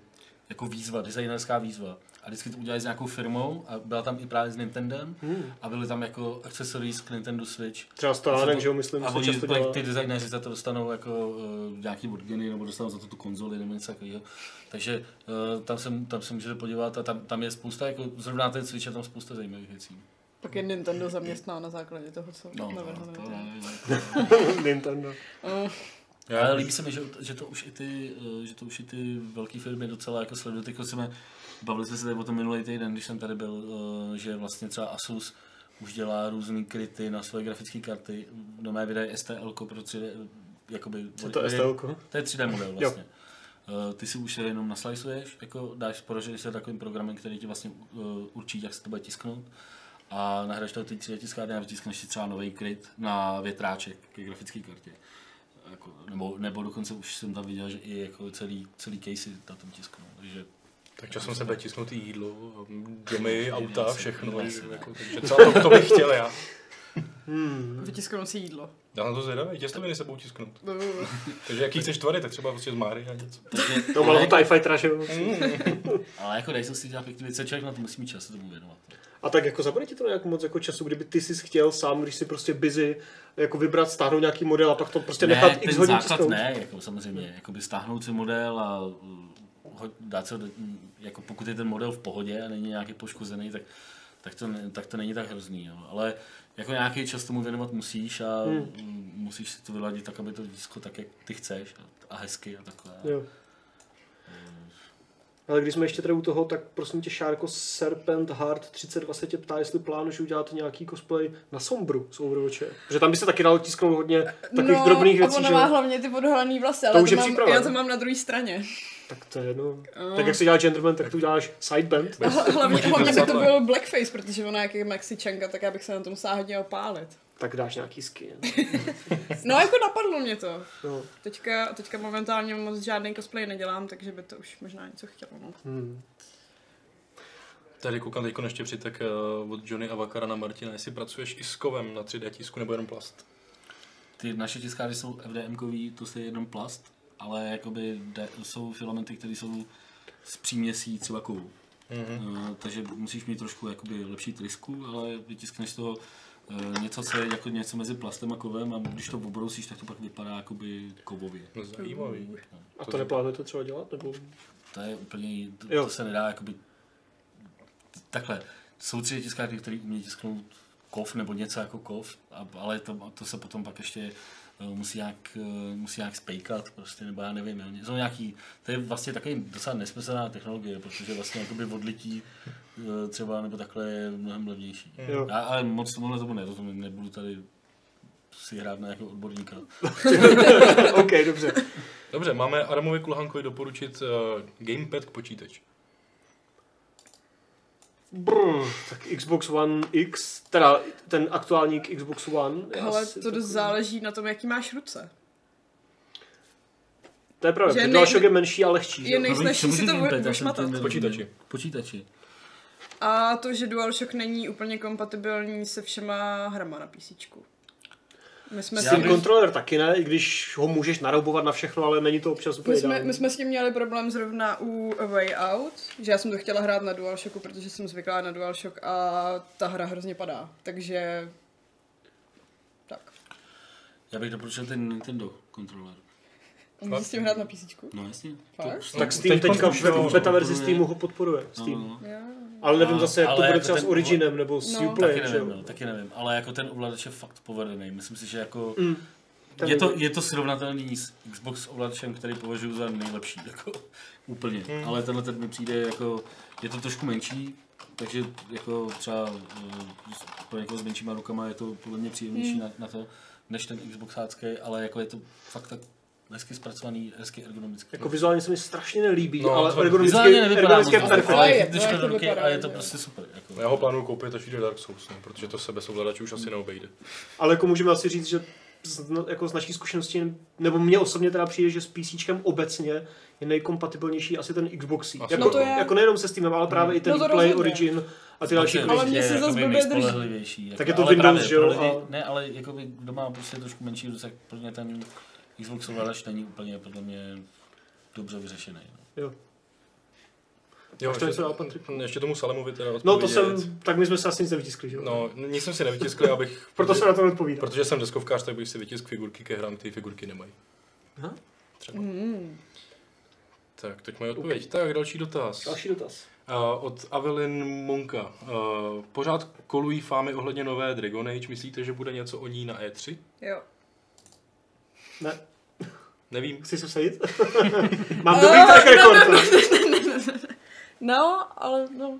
eh, jako výzva, designerská výzva. A vždycky to udělali s nějakou firmou a byla tam i právě s Nintendem Hmm. a byly tam jako accessories k Nintendo Switch. Třeba stánek, že jo, myslím, a se oni, často dělá. ty designéři za to dostanou jako uh, nějaký odgeny nebo dostanou za to tu konzoli nebo něco takového. Takže uh, tam, se, tam se můžete podívat a tam, tam je spousta, jako zrovna na ten Switch je tam spousta zajímavých věcí. Pak je Nintendo zaměstná na základě toho, co No, ne? to, [LAUGHS] Nintendo. Eh, Já, ale líbí se mi, že, že, to už i ty, eh, že to už i ty velké firmy docela jako sledují. Teď jsme, bavili jsme se tady o tom minulý týden, když jsem tady byl, eh, že vlastně třeba Asus už dělá různé kryty na svoje grafické karty. Do mé vydají STL pro 3D, jakoby, Co to STL? To je 3D model vlastně. Uh, ty si už jenom nasliceuješ, jako dáš porožený se takovým programem, který ti vlastně určí, jak se to bude tisknout. A nahraješ to ty 3D tiskárny a vytiskneš si třeba nový kryt na větráček ke grafické kartě. Jako, nebo, nebo dokonce už jsem tam viděl, že i jako celý, celý casey na tom tisknou. Takže tak časem se bude tisknout i jídlo, domy, [LAUGHS] auta, všechno. jako, takže třeba to, to bych chtěl já. Vytisknout si jídlo. Já na to zvědavý, těstoviny se budou tisknout. Eh, [LAUGHS] Takže jaký chceš tvary, tak třeba prostě z Máry a něco. takže, To jako, TIE Fightera, že jo. ale jako se si dělat pěkný věci, člověk na to musí mít čas se tomu věnovat. A tak jako zabere ti to nějak moc jako času, kdyby ty jsi chtěl sám, když si prostě busy, jako vybrat, stáhnout nějaký model a pak to prostě nechat ne, x ten hodin základ ne, jako samozřejmě, jakoby stáhnout si model a uh, dát se, jako pokud je ten model v pohodě a není nějaký poškozený, tak, tak, to, tak to není tak hrozný, jo. ale jako nějaký čas tomu věnovat musíš a hmm. musíš si to vyladit tak, aby to tisklo tak, jak ty chceš a, a hezky a takhle. Jo. Ale když jsme ještě tady u toho, tak prosím tě, Šárko, Serpent Heart 32 se tě ptá, jestli plánuješ udělat nějaký cosplay na Sombru z Overwatche. Protože tam by se taky dalo tisknout hodně takových no, drobných věcí, ona že má jo? hlavně ty odhalený vlasy, To ale už to je mám, příprava, já to mám na druhé straně. Tak to je jedno. Oh. Tak jak si dělá gentleman, tak tu děláš sideband. Hlavně, hlavně by to zaplat. byl blackface, protože ona jak je Mexičanka, tak já bych se na to musela hodně opálit. Tak dáš nějaký skin. [LAUGHS] No jako napadlo mě to. No. Teďka, teďka momentálně moc žádný cosplay nedělám, takže by to už možná něco chtělo. No. Hmm. Tady koukám teď ještě přitek uh, od Johnny Avakara na Martina, jestli pracuješ i s kovem na 3D tisku nebo jenom plast. Ty naše tiskárny jsou FDM-kový, to je jenom plast, ale jakoby de, jsou filamenty, které jsou z příměsí třeba kovu. Mm-hmm. Uh, takže musíš mít trošku jakoby lepší trysku, ale vytiskneš z toho uh, něco, co je jako něco mezi plastem a kovem a když to obrousíš, tak to pak vypadá jakoby kovově. No, zajímavý. A to neplánujete třeba dělat? Nebo... To je úplně, to, Jo. to se nedá jakoby takhle. Jsou tři tiskárny, které umí tisknout kov nebo něco jako kov, a, ale to, to se potom pak ještě musí nějak, eh, musí nějak spejkat, prostě, nebo já nevím, jo. jsou nějaký, to je vlastně takový docela nesmyslná technologie, protože vlastně jakoby odlití eh, třeba nebo takhle je mnohem levnější. Jo. Já ale moc tomuhle tomu nerozumím, nebudu tady si hrát na jako odborníka. [LAUGHS] [LAUGHS] OK, dobře. [LAUGHS] Dobře, máme Adamovi Kulhankovi doporučit uh, gamepad k počítači. Brr, tak Xbox One X, teda ten aktuální k Xbox One. Ale to dost takový- záleží na tom, jaký máš ruce. To je pravda, že DualShock je menší a lehčí. je nejsnažší si to to Počítači. Počítači. A to, že DualShock není úplně kompatibilní se všema hrama na PC. My jsme, S s kontroler taky ne, i když ho můžeš naroubovat na všechno, ale není to občas úplně my, jsme, ideální. my jsme s tím měli problém zrovna u A Way Out, že já jsem to chtěla hrát na DualShocku, protože jsem zvyklá na DualShock a ta hra hrozně padá. Takže... Tak. Já bych doporučil ten Nintendo kontroler. Můžeš s tím hrát na PC? No jasně. Fakt? Tak Steam Teď teďka už ve jo, beta verzi podporuje. Steamu ho podporuje. No, Steam. no. Jo. Ale nevím No, zase, jak to bude jako třeba s Originem nebo s No. Uplay. Taky nevím, no, taky nevím, ale jako ten ovladač je fakt povedený. Myslím si, že jako Mm. Je to, je to srovnatelný s Xbox ovladačem, který považuji za nejlepší, [LAUGHS] jako úplně. Hmm. Ale tenhle ten mi přijde jako, je to trošku menší, takže jako třeba eh, pro někoho s menšíma rukama je to podle mě příjemnější Hmm. na, na, to, než ten Xboxácký, ale jako je to fakt tak hezky zpracovaný, hezky ergonomický. Jako vizuálně se mi strašně nelíbí, No, ale ergonomicky, ergonomicky je perfektní. když to jako do ruky a je to prostě super. Jako. Já ho plánuju koupit, až vyjde Dark Souls, no, protože to se bez ovladače už asi neobejde. Ale jako můžeme asi říct, že z, no, jako z naší zkušenosti, nebo mně osobně teda přijde, že s PC obecně je nejkompatibilnější asi ten Xbox. Asi Jako, No to je. jako nejenom se Steamem, ale právě i ten No Play rozhodně. Origin a ty další. Ale mě se jakoby zas blbě drží. Jako, Tak je to Windows, že jo, Ne, ale jakoby, kdo má prostě trošku menší ruce, tak pro mě ten Xbox ovladač není úplně podle mě dobře vyřešený. No. Jo. Jo, Máš to ještě, dál, Patrik? ještě tomu Salemovi teda No to odpovědět. jsem, tak my jsme se asi nic nevytiskli, že jo? No, nic jsem si nevytiskl, abych... [LAUGHS] Proto se na to odpovídá. Protože jsem deskovkář, tak bych si vytisk figurky ke hrám, ty figurky nemají. Aha. Třeba. Mm. Tak, teď mají odpověď. Tak, další dotaz. Další dotaz. Uh, od Avelin Monka. Uh, pořád kolují fámy ohledně nové Dragon Age. Myslíte, že bude něco o ní na E3? Jo. Ne, Nevím. chci se vsadit? [LAUGHS] Mám dobrý track record. No, ale no.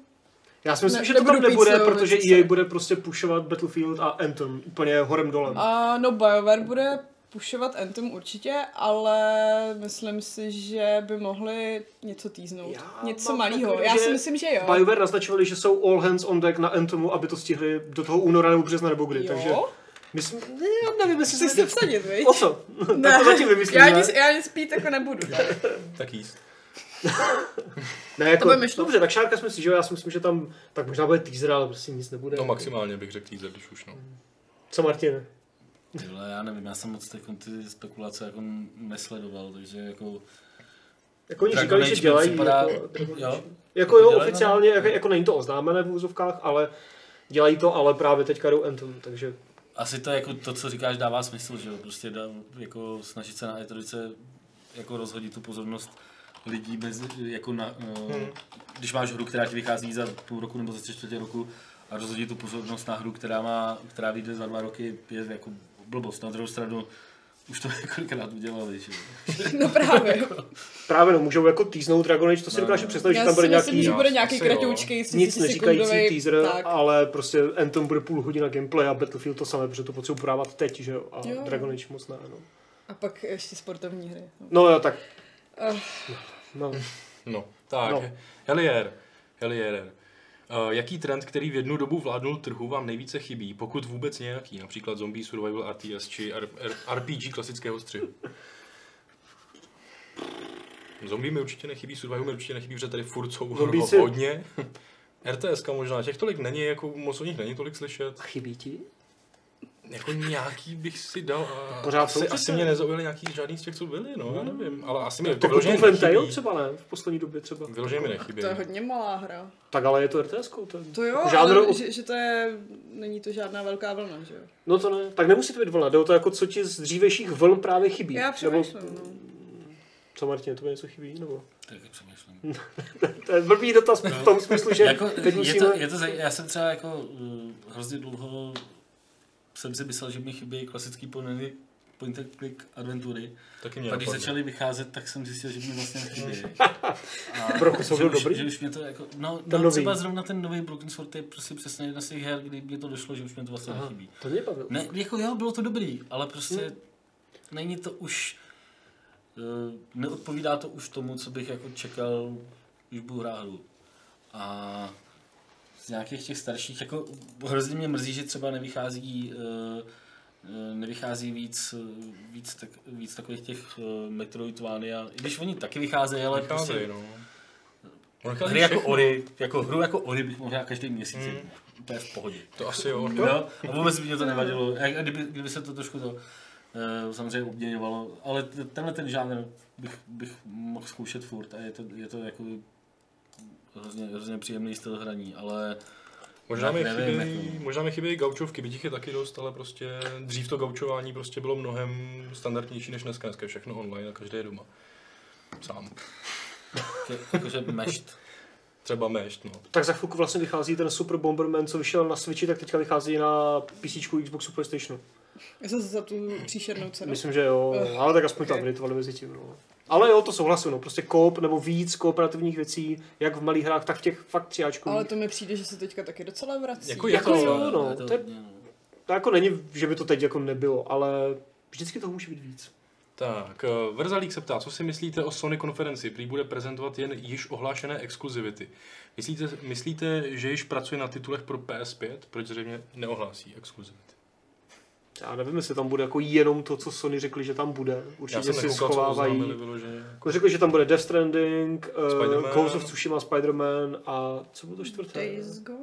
Já si myslím, Ne, že to tam nebude, slovo, protože EA si. bude prostě pushovat Battlefield a Anthem úplně horem dolem. A no, BioWare bude pušovat Anthem určitě, ale myslím si, že by mohli něco týznout. Já něco malého. Já si myslím, že jo. BioWare naznačovali, že jsou all hands on deck na Anthemu, aby to stihli do toho února nebo března nebo kdy, takže Jo? Myslím, ne, já nevím, jestli Chci se si vsadit, viď? O co? tak to zatím vymyslíme. já nic, já nic pít jako nebudu. Tak jíst. [LAUGHS] ne, jako, to by mi šlo. dobře, tak šárka jsme si, že jo, já si myslím, že tam, tak možná bude teaser, ale prostě nic nebude. No maximálně bych řekl teaser, když už no. Co Martin? Ty vole, já nevím, já jsem moc teď ty spekulace jako nesledoval, takže jako... Jako oni říkali, že dělají, připadá- jako, Jo? Jako jo, Dělají, oficiálně, no? jako, jako není to oznámené v úzovkách, ale dělají to, ale právě teďka jdou Anthem, takže Asi to jako to, co říkáš, dává smysl, že jo, prostě dá, jako snažit se na E3 jako rozhodit tu pozornost lidí bez, jako na, hmm. když máš hru, která ti vychází za půl roku nebo za tři čtvrtě roku a rozhodit tu pozornost na hru, která má, která vyjde za dva roky, je jako blbost. Na druhou stranu už to [LAUGHS] několikrát udělali, že jo. [LAUGHS] No právě. právě no, můžou jako teasnout Dragon Age, to si No, dokážu no. představit, že Já tam bude si myslím, nějaký že bude No, nějaký kratoučkej, nic neříkající teaser, tak. ale prostě Anthem bude půl hodina gameplay a Battlefield to samé, protože to potřebuji podávat teď, že jo, a Jo. Dragon Age moc ne, no. A pak ještě sportovní hry. No jo, tak, Uh, no. No, tak. No. No. Helier. Helier. Uh, jaký trend, který v jednu dobu vládnul trhu, vám nejvíce chybí, pokud vůbec nějaký, například zombie survival RTS či R- R- RPG klasického střihu? Zombie mi určitě nechybí, survival mi určitě nechybí, protože tady furt jsou [LAUGHS] hodně. RTS možná, těch tolik není, jako moc o nich není tolik slyšet. Chybí ti? Jako nějaký bych si dal a Pořád asi, asi mě nezaujaly nějaký žádný z těch, co byli, no, já nevím, ale asi mi To vyloženě Kung Tail nechybí. třeba ne, v poslední době třeba. Vyloženě mi nechybí. to je hodně malá hra. Tak ale je to RTS, to, je- To jo, jako žádný- ale že, že, to je, není to žádná velká vlna, že jo? No to ne, tak nemusí to být vlna, jde o to jako co ti z dřívějších vln právě chybí. Já Nebo, přemýšlím, no. co Martin, to něco chybí? Nebo? [LAUGHS] Taky přemýšlím. To je blbý dotaz v tom smyslu, že jako, teď je, musíme... to, je to, zaj- já jsem třeba jako uh, hrozně dlouho jsem si myslel, že mi chybí klasický point point and click adventury. Taky mě Pak když začaly vycházet, tak jsem zjistil, že mi vlastně [LAUGHS] chybí. A Broken Sword že byl dobrý? Že už mě to jako, no, Ten no nový. třeba zrovna ten nový Broken Sword je prostě přesně jedna z těch her, kdy mě to došlo, že už mě to vlastně Aha, nechybí. to mě bavilo. Ne, jako jo, bylo to dobrý, ale prostě Hmm. není to už, uh, neodpovídá to už tomu, co bych jako čekal, když budu hrát hru. A z nějakých těch starších, jako hrozně mě mrzí, že třeba nevychází, uh, uh, nevychází víc, víc, tak, víc takových těch uh, Metroidvania, i když oni taky vycházejí, ale Vycházejí, prostě no. Vychází hry jako. Ori, jako hru jako Ori bych mohl hrát každý měsíc, mm. to je v pohodě. To asi jo. Jo? A vůbec by mě to nevadilo. A kdyby, kdyby se to trošku to uh, samozřejmě obměňovalo. Ale tenhle ten žánr bych, bych mohl zkoušet furt a je to, je to jako hrozně, hrozně příjemný styl hraní, ale Možná mi, nevím, chybí, jako. možná mi chybí gaučovky, byť jich je taky dost, ale prostě dřív to gaučování prostě bylo mnohem standardnější než dneska. Dneska je všechno online a každý je doma. Sám. ke, jakože mešt. třeba mešt, no. Tak za chvilku vlastně vychází ten Super Bomberman, co vyšel na Switchi, tak teďka vychází na PC, Xboxu, PlayStationu. Já jsem za tu příšernou cenu. Myslím, že jo, ale tak aspoň tam editovali mezi tím. No. Ale jo, to souhlasím, no. prostě koop nebo víc kooperativních věcí, jak v malých hrách, tak v těch fakt třiáčkových. Ale to mi přijde, že se teďka taky docela vrací. Jako je Jako to, jo, no, to to je- no. To jako není, že by to teď jako nebylo, ale vždycky toho může být víc. Tak, eh, Verzalík se ptá, co si myslíte o Sony konferenci? Prý bude prezentovat jen již ohlášené exkluzivity. Myslíte, myslíte, že již pracuje na titulech pro PS5? Proč zřejmě neohlásí exkluzivity? Já nevím, jestli tam bude jako jenom to, co Sony řekli, že tam bude. Určitě si nekoukal, co schovávají. oznámili vyloženě. Jako řekli, že tam bude Death Stranding, uh. Ghost of Tsushima, Spider-Man a co bylo to čtvrté? Days Gone?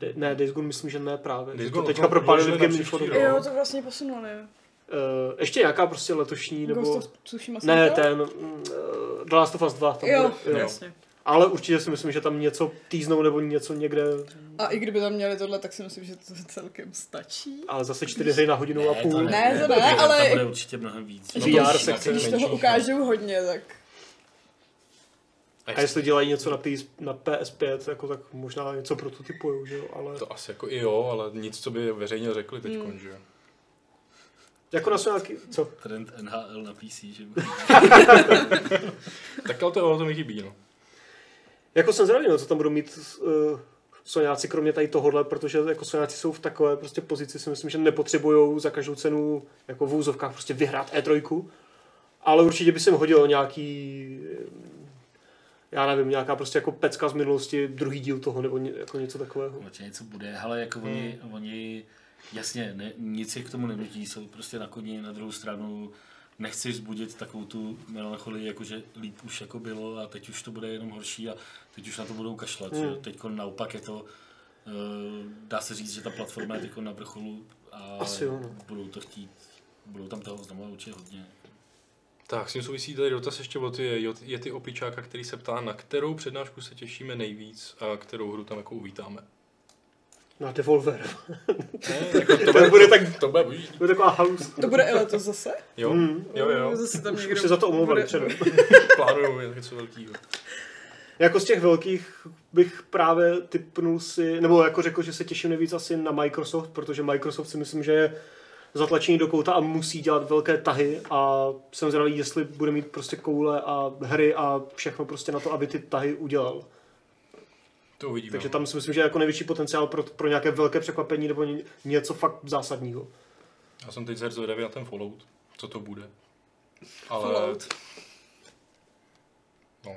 De- ne, Days Gone myslím, že ne právě. Days To Gone teďka opravdu propálili v Game Info. Jo, to vlastně posunuli. Uh, ještě nějaká prostě letošní, nebo... Ghost of Tsushima Ne, to? ten uh, The Last of Us 2. Tam Jo, bude, jasně. Ale určitě si myslím, že tam něco týznou nebo něco někde, A i kdyby tam měli tohle, tak si myslím, že to celkem stačí. ale zase čtyři hry na hodinu a Ne, půl. to Ne, to To ne, ale- Tam bude určitě mnohem víc. VR No to- sekce. Když toho ukážou hodně, tak A jestli dělají něco na, PS, na PS5, jako, tak možná něco prototypujou, že jo, ale To asi jako i jo, ale nic, co by veřejně řekli teď, Hmm. že jo. jako na nějaký, co? Trend NHL na PC, že [LAUGHS] [LAUGHS] Tak ale to, jo, to mi chybí, no. Jako jsem zvědavý, no, co tam budou mít uh, Soňáci kromě tady tohohle, protože jako Soňáci jsou v takové prostě pozici, si myslím, že nepotřebují za každou cenu jako v úzovkách prostě vyhrát E3, ale určitě by se jim hodilo nějaký eh, já nevím, nějaká prostě jako pecka z minulosti, druhý díl toho, nebo ně, jako něco takového. Určitě něco bude, ale jako oni, Hmm. oni jasně, ne, nic je k tomu nenutí, jsou prostě na koni, na druhou stranu nechci vzbudit takovou tu melancholii, jakože líp už jako bylo a teď už to bude jenom horší a teď už na to budou kašlat. Hmm. Hmm. Teď naopak je to, eh, dá se říct, že ta platforma je teď na vrcholu a Asi no. budou to chtít, budou tam toho znamená určitě hodně. Tak, s tím souvisí tady dotaz ještě od je, je ty opičáka, který se ptá, na kterou přednášku se těšíme nejvíc a kterou hru tam jako uvítáme. Na Devolver. Ne, jako to, [LAUGHS] To bude tak, to bude to bude taková house. to bude i letos zase. Jo, Mm. jo, jo. Zase tam Už, někdo už se za to omlouvali bude- předem. [LAUGHS] Plánuju něco velkého. Jako z těch velkých bych právě typnul si, nebo jako řekl, že se těším nejvíc asi na Microsoft, protože Microsoft si myslím, že je zatlačený do kouta a musí dělat velké tahy a jsem zvědavý, jestli bude mít prostě koule a hry a všechno prostě na to, aby ty tahy udělal. To uvidíme. Takže tam si myslím, že je jako největší potenciál pro, pro nějaké velké překvapení nebo ně- něco fakt zásadního. Já jsem teď zvědavý na ten Fallout, co to bude. Ale, Fallout. no,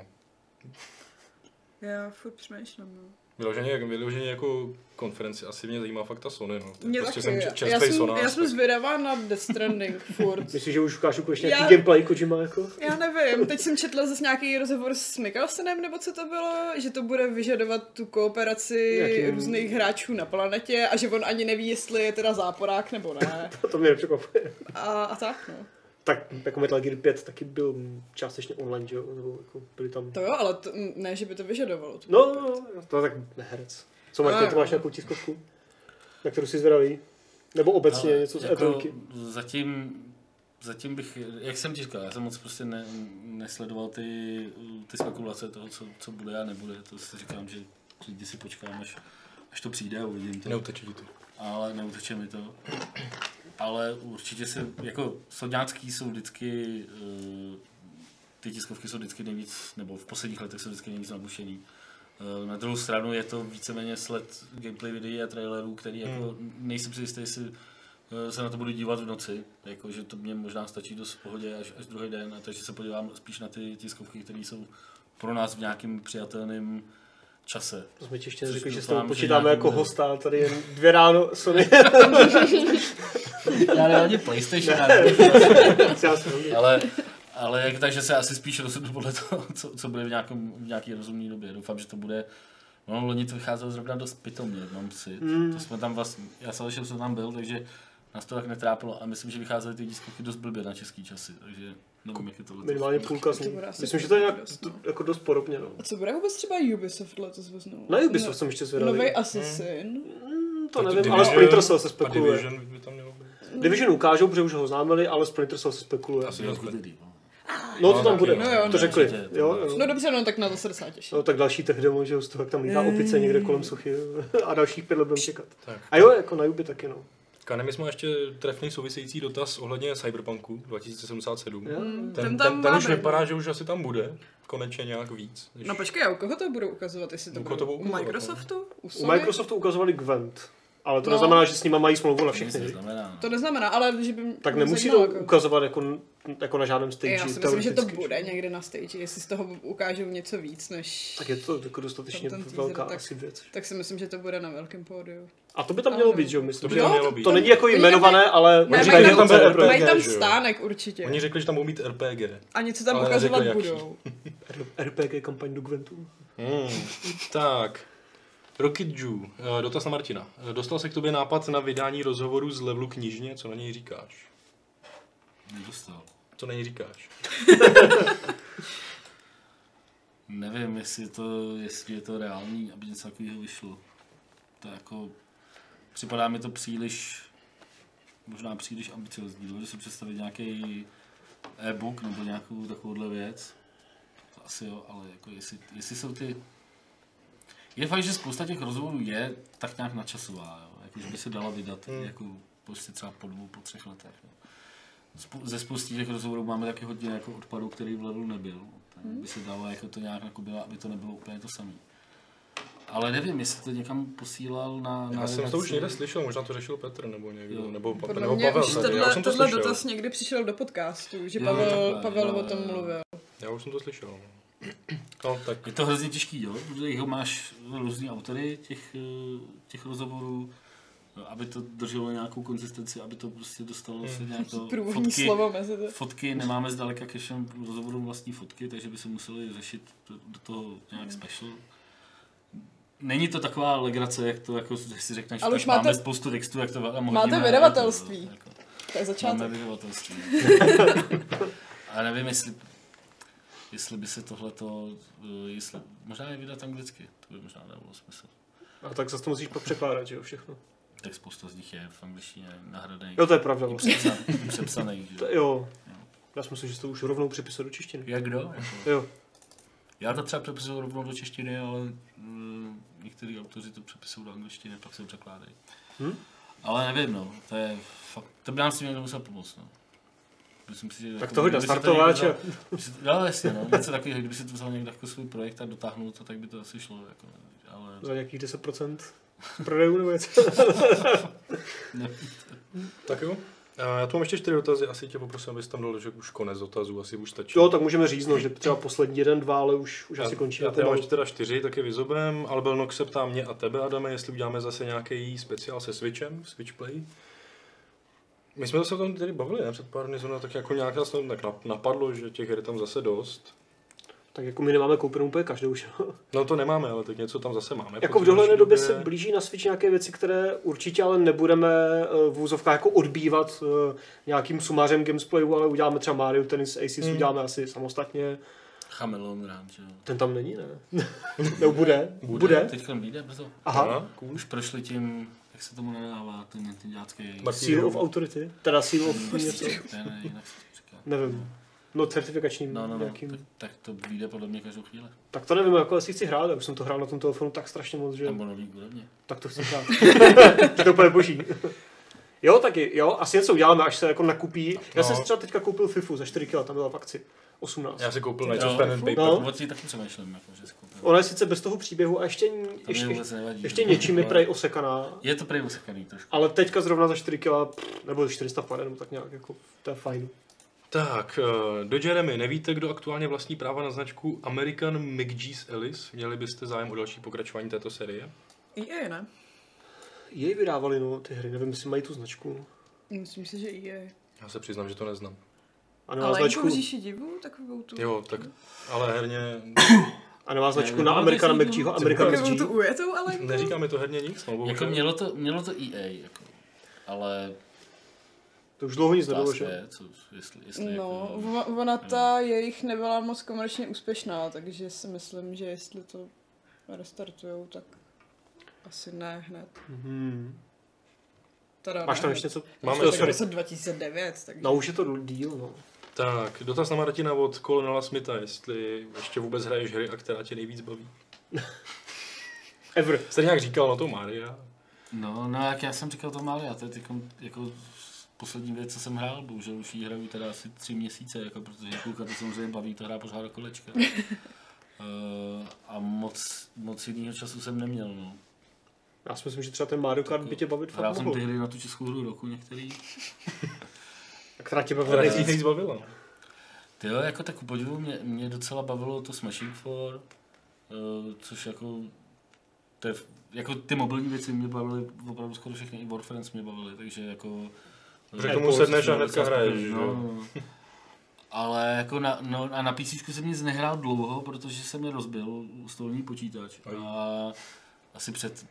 Já furt přemýšlím, no. Vyloženě, vyloženě jako konferenci asi mě zajímá fakt ta Sony, no. Mě prostě taky. jsem já, č- čerstvý jsem, Sonář, já jsem tak- zvědavá na Death Stranding [LAUGHS] furt. Myslíš, že už ukážu konečně nějaký Já- gameplay Kojima jako? Já nevím, teď jsem četla zase nějaký rozhovor s Mikkelsenem, nebo co to bylo, že to bude vyžadovat tu kooperaci Jaký- různých hráčů na planetě a že on ani neví, jestli je teda záporák nebo ne. [LAUGHS] to mě nepřekvapuje. A, a tak, no. Tak jako Metal Gear 5 taky byl částečně online, že jo? Nebo jako byli tam... To jo, ale to, ne, že by to vyžadovalo. Tu No, no, no, to tak herec. Co máš, A, ty máš jo. nějakou tiskovku? Na kterou jsi zvědavý? Nebo obecně Ale něco z jako E3? zatím, zatím bych, jak jsem ti říkal, já jsem moc prostě ne, nesledoval ty, ty spekulace toho, co, co bude a nebude. To si říkám, že lidi si počkám, až, až to přijde a uvidím to. Neuteče ti to. Ale neuteče mi to. Ale určitě se, jako sodňácký jsou vždycky, eh, ty tiskovky jsou vždycky nejvíc, nebo v posledních letech jsou vždycky nejvíc nabušený. Eh, Na druhou stranu je to víceméně sled gameplay videí a trailerů, který jako nejsem si jistý, jestli eh, se na to budu dívat v noci, jako, že to mě možná stačí dost v pohodě až, až druhý den, a takže se podívám spíš na ty tiskovky, které jsou pro nás v nějakým přijatelném čase. To jsme ti ještě Což neřekli, že s že počítáme jako bude. hosta, tady jen dvě ráno Sony. [LAUGHS] Já nevím ani PlayStation, [LAUGHS] jsem nevím. ale, ale jak, takže se asi spíš rozhodnu podle toho, co, co bude v, nějakém, v nějaký rozumné době. Doufám, že to bude No, loni to vycházelo zrovna dost pitomně, mám si. Mm. To jsme tam vlastně, já jsem že jsem tam byl, takže nás to tak netrápilo a myslím, že vycházely ty diskovky dost blbě na český časy, takže nevím, jak je to letos. Minimálně půlka z To nich. Myslím, že to je nějak, dost, no. jako dost podobně. No. A co bude vůbec třeba Ubisoft letos veznou? Na Ubisoft jsem ještě zvědavý. Nový Assassin. Hmm, to nevím, Division- ale Splinter Cell se spekuluje. Division by tam mělo být. Division ukážou, protože už ho oznámili, ale Splinter Cell se spekuluje. Asi good idea, no. No to tam bude, No jo, to no. řekli. To Jo, jo. No dobře, no tak na to se docela těším. No tak další tech demo, že z toho, jak tam lítá opice někde kolem suchy [LAUGHS] a dalších pět let budeme čekat. Tak. A jo, jako na Juby taky, no. Kane, my jsme ještě trefný související dotaz ohledně Cyberpunku 2077. Jo? Ten, Ten ten, tam ten, ten už vypadá, že už asi tam bude. Konečně nějak víc. Než... No počkej, a u koho to budou ukazovat, jestli to U bude? koho to budou U ukazovat, Microsoftu? U U? Microsoftu ukazovali Gwent, ale to No. neznamená, že s nima mají smlouvu na všechny. neznamená. no. To neznamená, ale že by mě Tak nemusí to zajímalo, jako- ukazovat jako, jako na žádném stage. Já si myslím, že to bude někde na stage, jestli z toho ukážou něco víc, než... Tak je to jako dostatečně teaser, velká tak- asi věc. Tak si myslím, že to bude na velkém pódiu. A to by tam mělo Ano. být, že jo, myslím. To by že- tam mělo být. To není jako jmenované, ale Ne, říkají, mají že tam, tam bude RPG, mají tam stánek určitě. Oni řekli, že tam budou mít RPG. A něco tam ukazovat budou. RPG kampaň do Gwentu. Hmm. tak. Rocket Jew, eh, dotaz na Martina. Eh, Dostal se k tobě nápad na vydání rozhovoru z levelu knižně, co na něj říkáš? Nedostal. Co na něj říkáš? [LAUGHS] Nevím, jestli, to, jestli je to reálný, aby něco takového vyšlo. To jako... Připadá mi to příliš... Možná příliš ambiciozní. Dovedu si představit nějaký e-book nebo nějakou takovouhle věc. To asi jo, ale jako jestli, jestli jsou ty... Je fakt, že spousta těch rozhovorů je tak nějak načasová, jo? Jako, že by se dala vydat Hmm. jako prostě třeba po dvou, po třech letech. Jo? Spou- ze spousty těch rozhovorů máme taky hodně jako odpadů, který v levelu nebyl. Tak by se dalo jako to nějak jako bylo, aby to nebylo úplně to samé. Ale nevím, jestli to někam posílal na, na Já jsem to už redakci. někde slyšel, možná to řešil Petr nebo někdo, Jo. nebo, pa- Podle nebo mě Pavel. už tady. Já už tohle, jsem to tohle slyšel. dotaz někdy přišel do podcastu, že Jo, Pavel, takhle, Pavel jo, o tom mluvil. Já už jsem to slyšel. No, tak Je to hrozně těžký, jo? Protože jeho máš různý autory těch, eh, těch rozhovorů, aby to drželo nějakou konzistenci, aby to prostě dostalo se nějak do [LAUGHS] Průvodní fotky. slovo mezi to. Fotky nemáme zdaleka ke všem rozhovorům vlastní fotky, takže by se museli řešit do, toho nějak special. Není to taková legrace, jak to jako že si řekneš, Ale tak už máte- máme spoustu textů, jak to tam máte hodíme, vydavatelství. Jako, To je začátek. máme vydavatelství. [LAUGHS] A nevím, jestli, jestli by se tohleto, eh, jestli, možná je vydat anglicky, to by možná dávalo smysl. A tak zase to musíš pak překládat, že jo, všechno. Tak spousta z nich je v angličtině nahradených. Jo, to je pravda. Vlastně. přepsaných, i přepsaných že? To- Jo. Já si myslím, že to už rovnou přepisuje do češtiny. Jak kdo? Jako, Jo. já to třeba přepisuju rovnou do češtiny, ale mm, některý autoři to přepisují do angličtiny, pak se to překládají. Hm? Ale nevím, no, to je fakt, to by nám s tím někdo musel pomoct, no. Myslím si, že Tak jako, to kdyby si startováč někdo kdyby si- No, jasně, no, něco takového, kdyby si to vzal někdo jako svůj projekt a dotáhnul to, tak by to asi šlo, jako, ale Za nějakých 10% prodejů nebo něco. [LAUGHS] ne, Tak jo. A já tu mám ještě čtyři dotazy, asi tě poprosím, abys tam dal, že už konec dotazů, asi už stačí. Jo, tak můžeme říct, no, že třeba poslední jeden, dva, ale už, už já, asi končí. Já tady mám teda čtyři, taky vyzobem. Albel Nox se ptá mě a tebe, Adame, jestli uděláme zase nějaký speciál se Switchem, Switch Play. My jsme se o tom tady bavili, ne? Před pár dny zrovna tak jako nějak nás tak nap- napadlo, že těch her je tam zase dost. Tak jako my nemáme koupenou úplně každou, že? [LAUGHS] No to nemáme, ale tak něco tam zase máme. Jako v dohledné době se blíží na Switch nějaké věci, které určitě ale nebudeme eh, v úzovkách jako odbývat eh, nějakým sumářem gameplayu, ale uděláme třeba Mario Tennis Aces, Hmm. uděláme asi samostatně. Chameleon rád, že jo. Ten tam není, ne? [LAUGHS] Nebo bude? Bude. Bude? Teďka vyjde brzo. Aha. Už prošli tím, jak se tomu nedává, ten, ten dětský... Seal of Authority? Teda Seal of něco? Ne, ne, jinak se to říká. Nevím. No certifikačním No, no, no, nějakým. tak, tak to vyjde podle mě každou chvíli. Tak to nevím, jako jestli chci hrát, já už jsem to hrál na tom telefonu tak strašně moc, že Nebo nový tak to chci hrát. [LAUGHS] to úplně boží. Jo, taky, jo, asi něco uděláme, až se jako nakupí. Já No. jsem si třeba teďka koupil FIFU za 4 kg, tam byla v akci. 18. Já si koupil Jo, of Pen and Paper. No. O té taky přemýšlím, jako, že si koupím. Ona je sice bez toho příběhu a ještě, ještě, vůbec nevadí. ještě no. něčím je prej osekaná. Je to prej usekaný trošku. Ale teďka zrovna za 4 kg, nebo 450, nebo tak nějak, jako, to je fajn. Tak, eh, do Jeremy, nevíte, kdo aktuálně vlastní práva na značku American McGee's Ellis? Měli byste zájem o další pokračování této série? EA, ne? Jej vydávali, no, ty hry, nevím, jestli mají tu značku. Myslím si, že EA. Já se přiznám, že to neznám. A nemá Ale značku, jako v říši divu, takovou tu... Jo, tak, ale herně, a nemá značku Ne, na značku, McGeeho, no. American Takovou tu ujetou, ale jako... neříká mi to herně nic, no Jako mělo to, mělo to EA, jako. Ale To už dlouho nic nebylo, že? je, co, jestli, jestli No, jako, ona ta jejich nebyla moc komerčně úspěšná, takže si myslím, že jestli to restartujou, tak asi ne hned. Hmm. Teda Máš ne tam hned. ještě něco? Máme roce 2009, takže... No už je to díl, no. Tak, dotaz na Martina od Colonela Smitha, jestli ještě vůbec hraješ hry a která tě nejvíc baví. [LAUGHS] Ever. Jste nějak říkal na to Maria? No, no jak já jsem říkal to máli, a to je teď jako poslední věc, co jsem hrál, bohužel už jí hraju teda asi tři měsíce, jako, protože kluka to samozřejmě baví, to hrá pořád do kolečka. uh, [LAUGHS] a moc, moc jiného času jsem neměl, no. Já si myslím, že třeba ten Mario Kart by tě bavit Hrál fakt jsem mohl. ty hry na tu českou hru roku některý. [LAUGHS] Která tě bavila nejvíc. bavila? Ty jo, jako tak podivu mě, mě docela bavilo to Smashing 4, uh, což jako, to je, jako ty mobilní věci mě bavily opravdu skoro všechny, i Warframes mě bavily, takže jako... Že k tomu sedneš a hnedka hraješ, že no, jo? Ale jako na, no, a na PC jsem nic nehrál dlouho, protože se mi rozbil stolní počítač. A asi před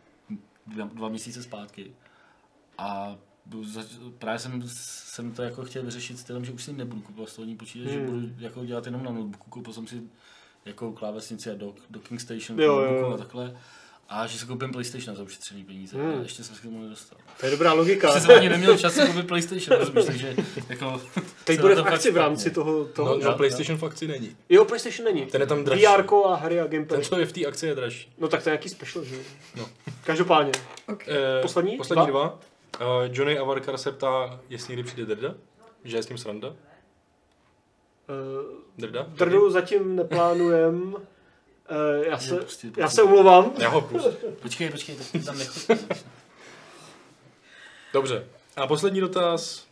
dva, dva měsíce zpátky. A právě jsem, jsem to jako chtěl vyřešit stylem, že už si nebudu kupovat stolní počítač, že Hmm. budu jako dělat jenom na notebooku. Koupil jsem si jako klávesnici a dock, docking station Jo, jo, a takhle. A že si koupím PlayStation za ušetřený peníze. Hmm. A ještě jsem se k tomu nedostal. To je dobrá logika. Ještě jsem ani neměl čas si koupit PlayStation, rozumíš, takže jako... Teď bude v to akci v rámci toho, toho No, no PlayStation v akci není. Jo, PlayStation není. Ten je tam dražší. VR a hry a gameplay. Ten, co je v té akci, je dražší. No tak to je nějaký special, že jo? No. Každopádně. Okay. Eh, Poslední? Poslední Dva? dva. Uh, Johnny Avarkar se ptá, jestli někdy přijde Drda. Že je s ním sranda. Uh, Drda? Drdu zatím neplánujem. Uh, já, se, prostě- já se omlouvám. Já ho pustím. Počkej, počkej, teď tam. Dobře. A poslední dotaz.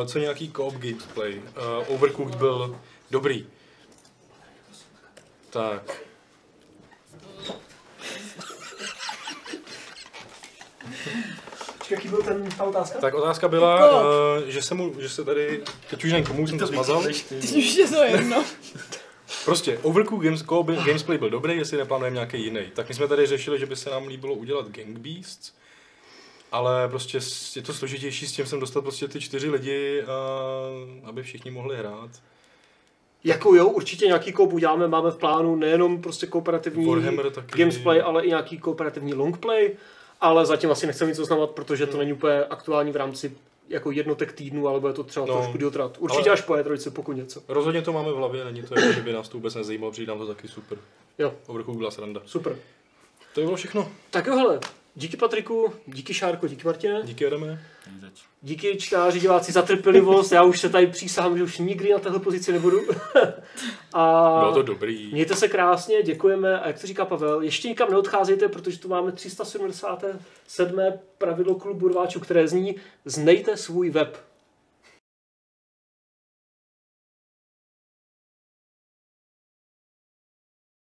Uh, co nějaký co-op gameplay? Uh, Overcooked byl dobrý. Tak. Jaký byl ten, ta otázka? Tak otázka byla, uh, že se mu, že se tady, teď už nevím komu jsem to smazal. Už je to jedno. [LAUGHS] Prostě Overcooked games, co-op gamesplay byl dobrý, jestli neplánujeme nějaký jiný. Tak my jsme tady řešili, že by se nám líbilo udělat Gang Beasts, ale prostě je to složitější s tím jsem dostat prostě ty čtyři lidi, uh, aby všichni mohli hrát. Jako jo, určitě nějaký koup uděláme, máme v plánu nejenom prostě kooperativní Warhammer taky. gamesplay, ale i nějaký kooperativní longplay, ale zatím asi nechceme nic oznamovat, protože to není úplně aktuální v rámci jako jednotek týdnů, ale bude to třeba No, trošku diotrat. Určitě ale- až po E3, pokud něco. Rozhodně to máme v hlavě, není to jako, že by nás to vůbec nezajímalo, přijde nám to taky super. Jo, Overcooked byla sranda. super. To je bylo všechno. Tak jo, hele, díky Patriku, díky Šárko, díky Martine, Díky Adame. díky čtenáři, diváci za trpělivost, já už se tady přísahám, že už nikdy na téhle pozici nebudu. [LAUGHS] A Bylo to dobrý. Mějte se krásně, děkujeme a jak to říká Pavel, ještě nikam neodcházejte, protože tu máme 377. pravidlo klubu rváčů, které zní znejte svůj web.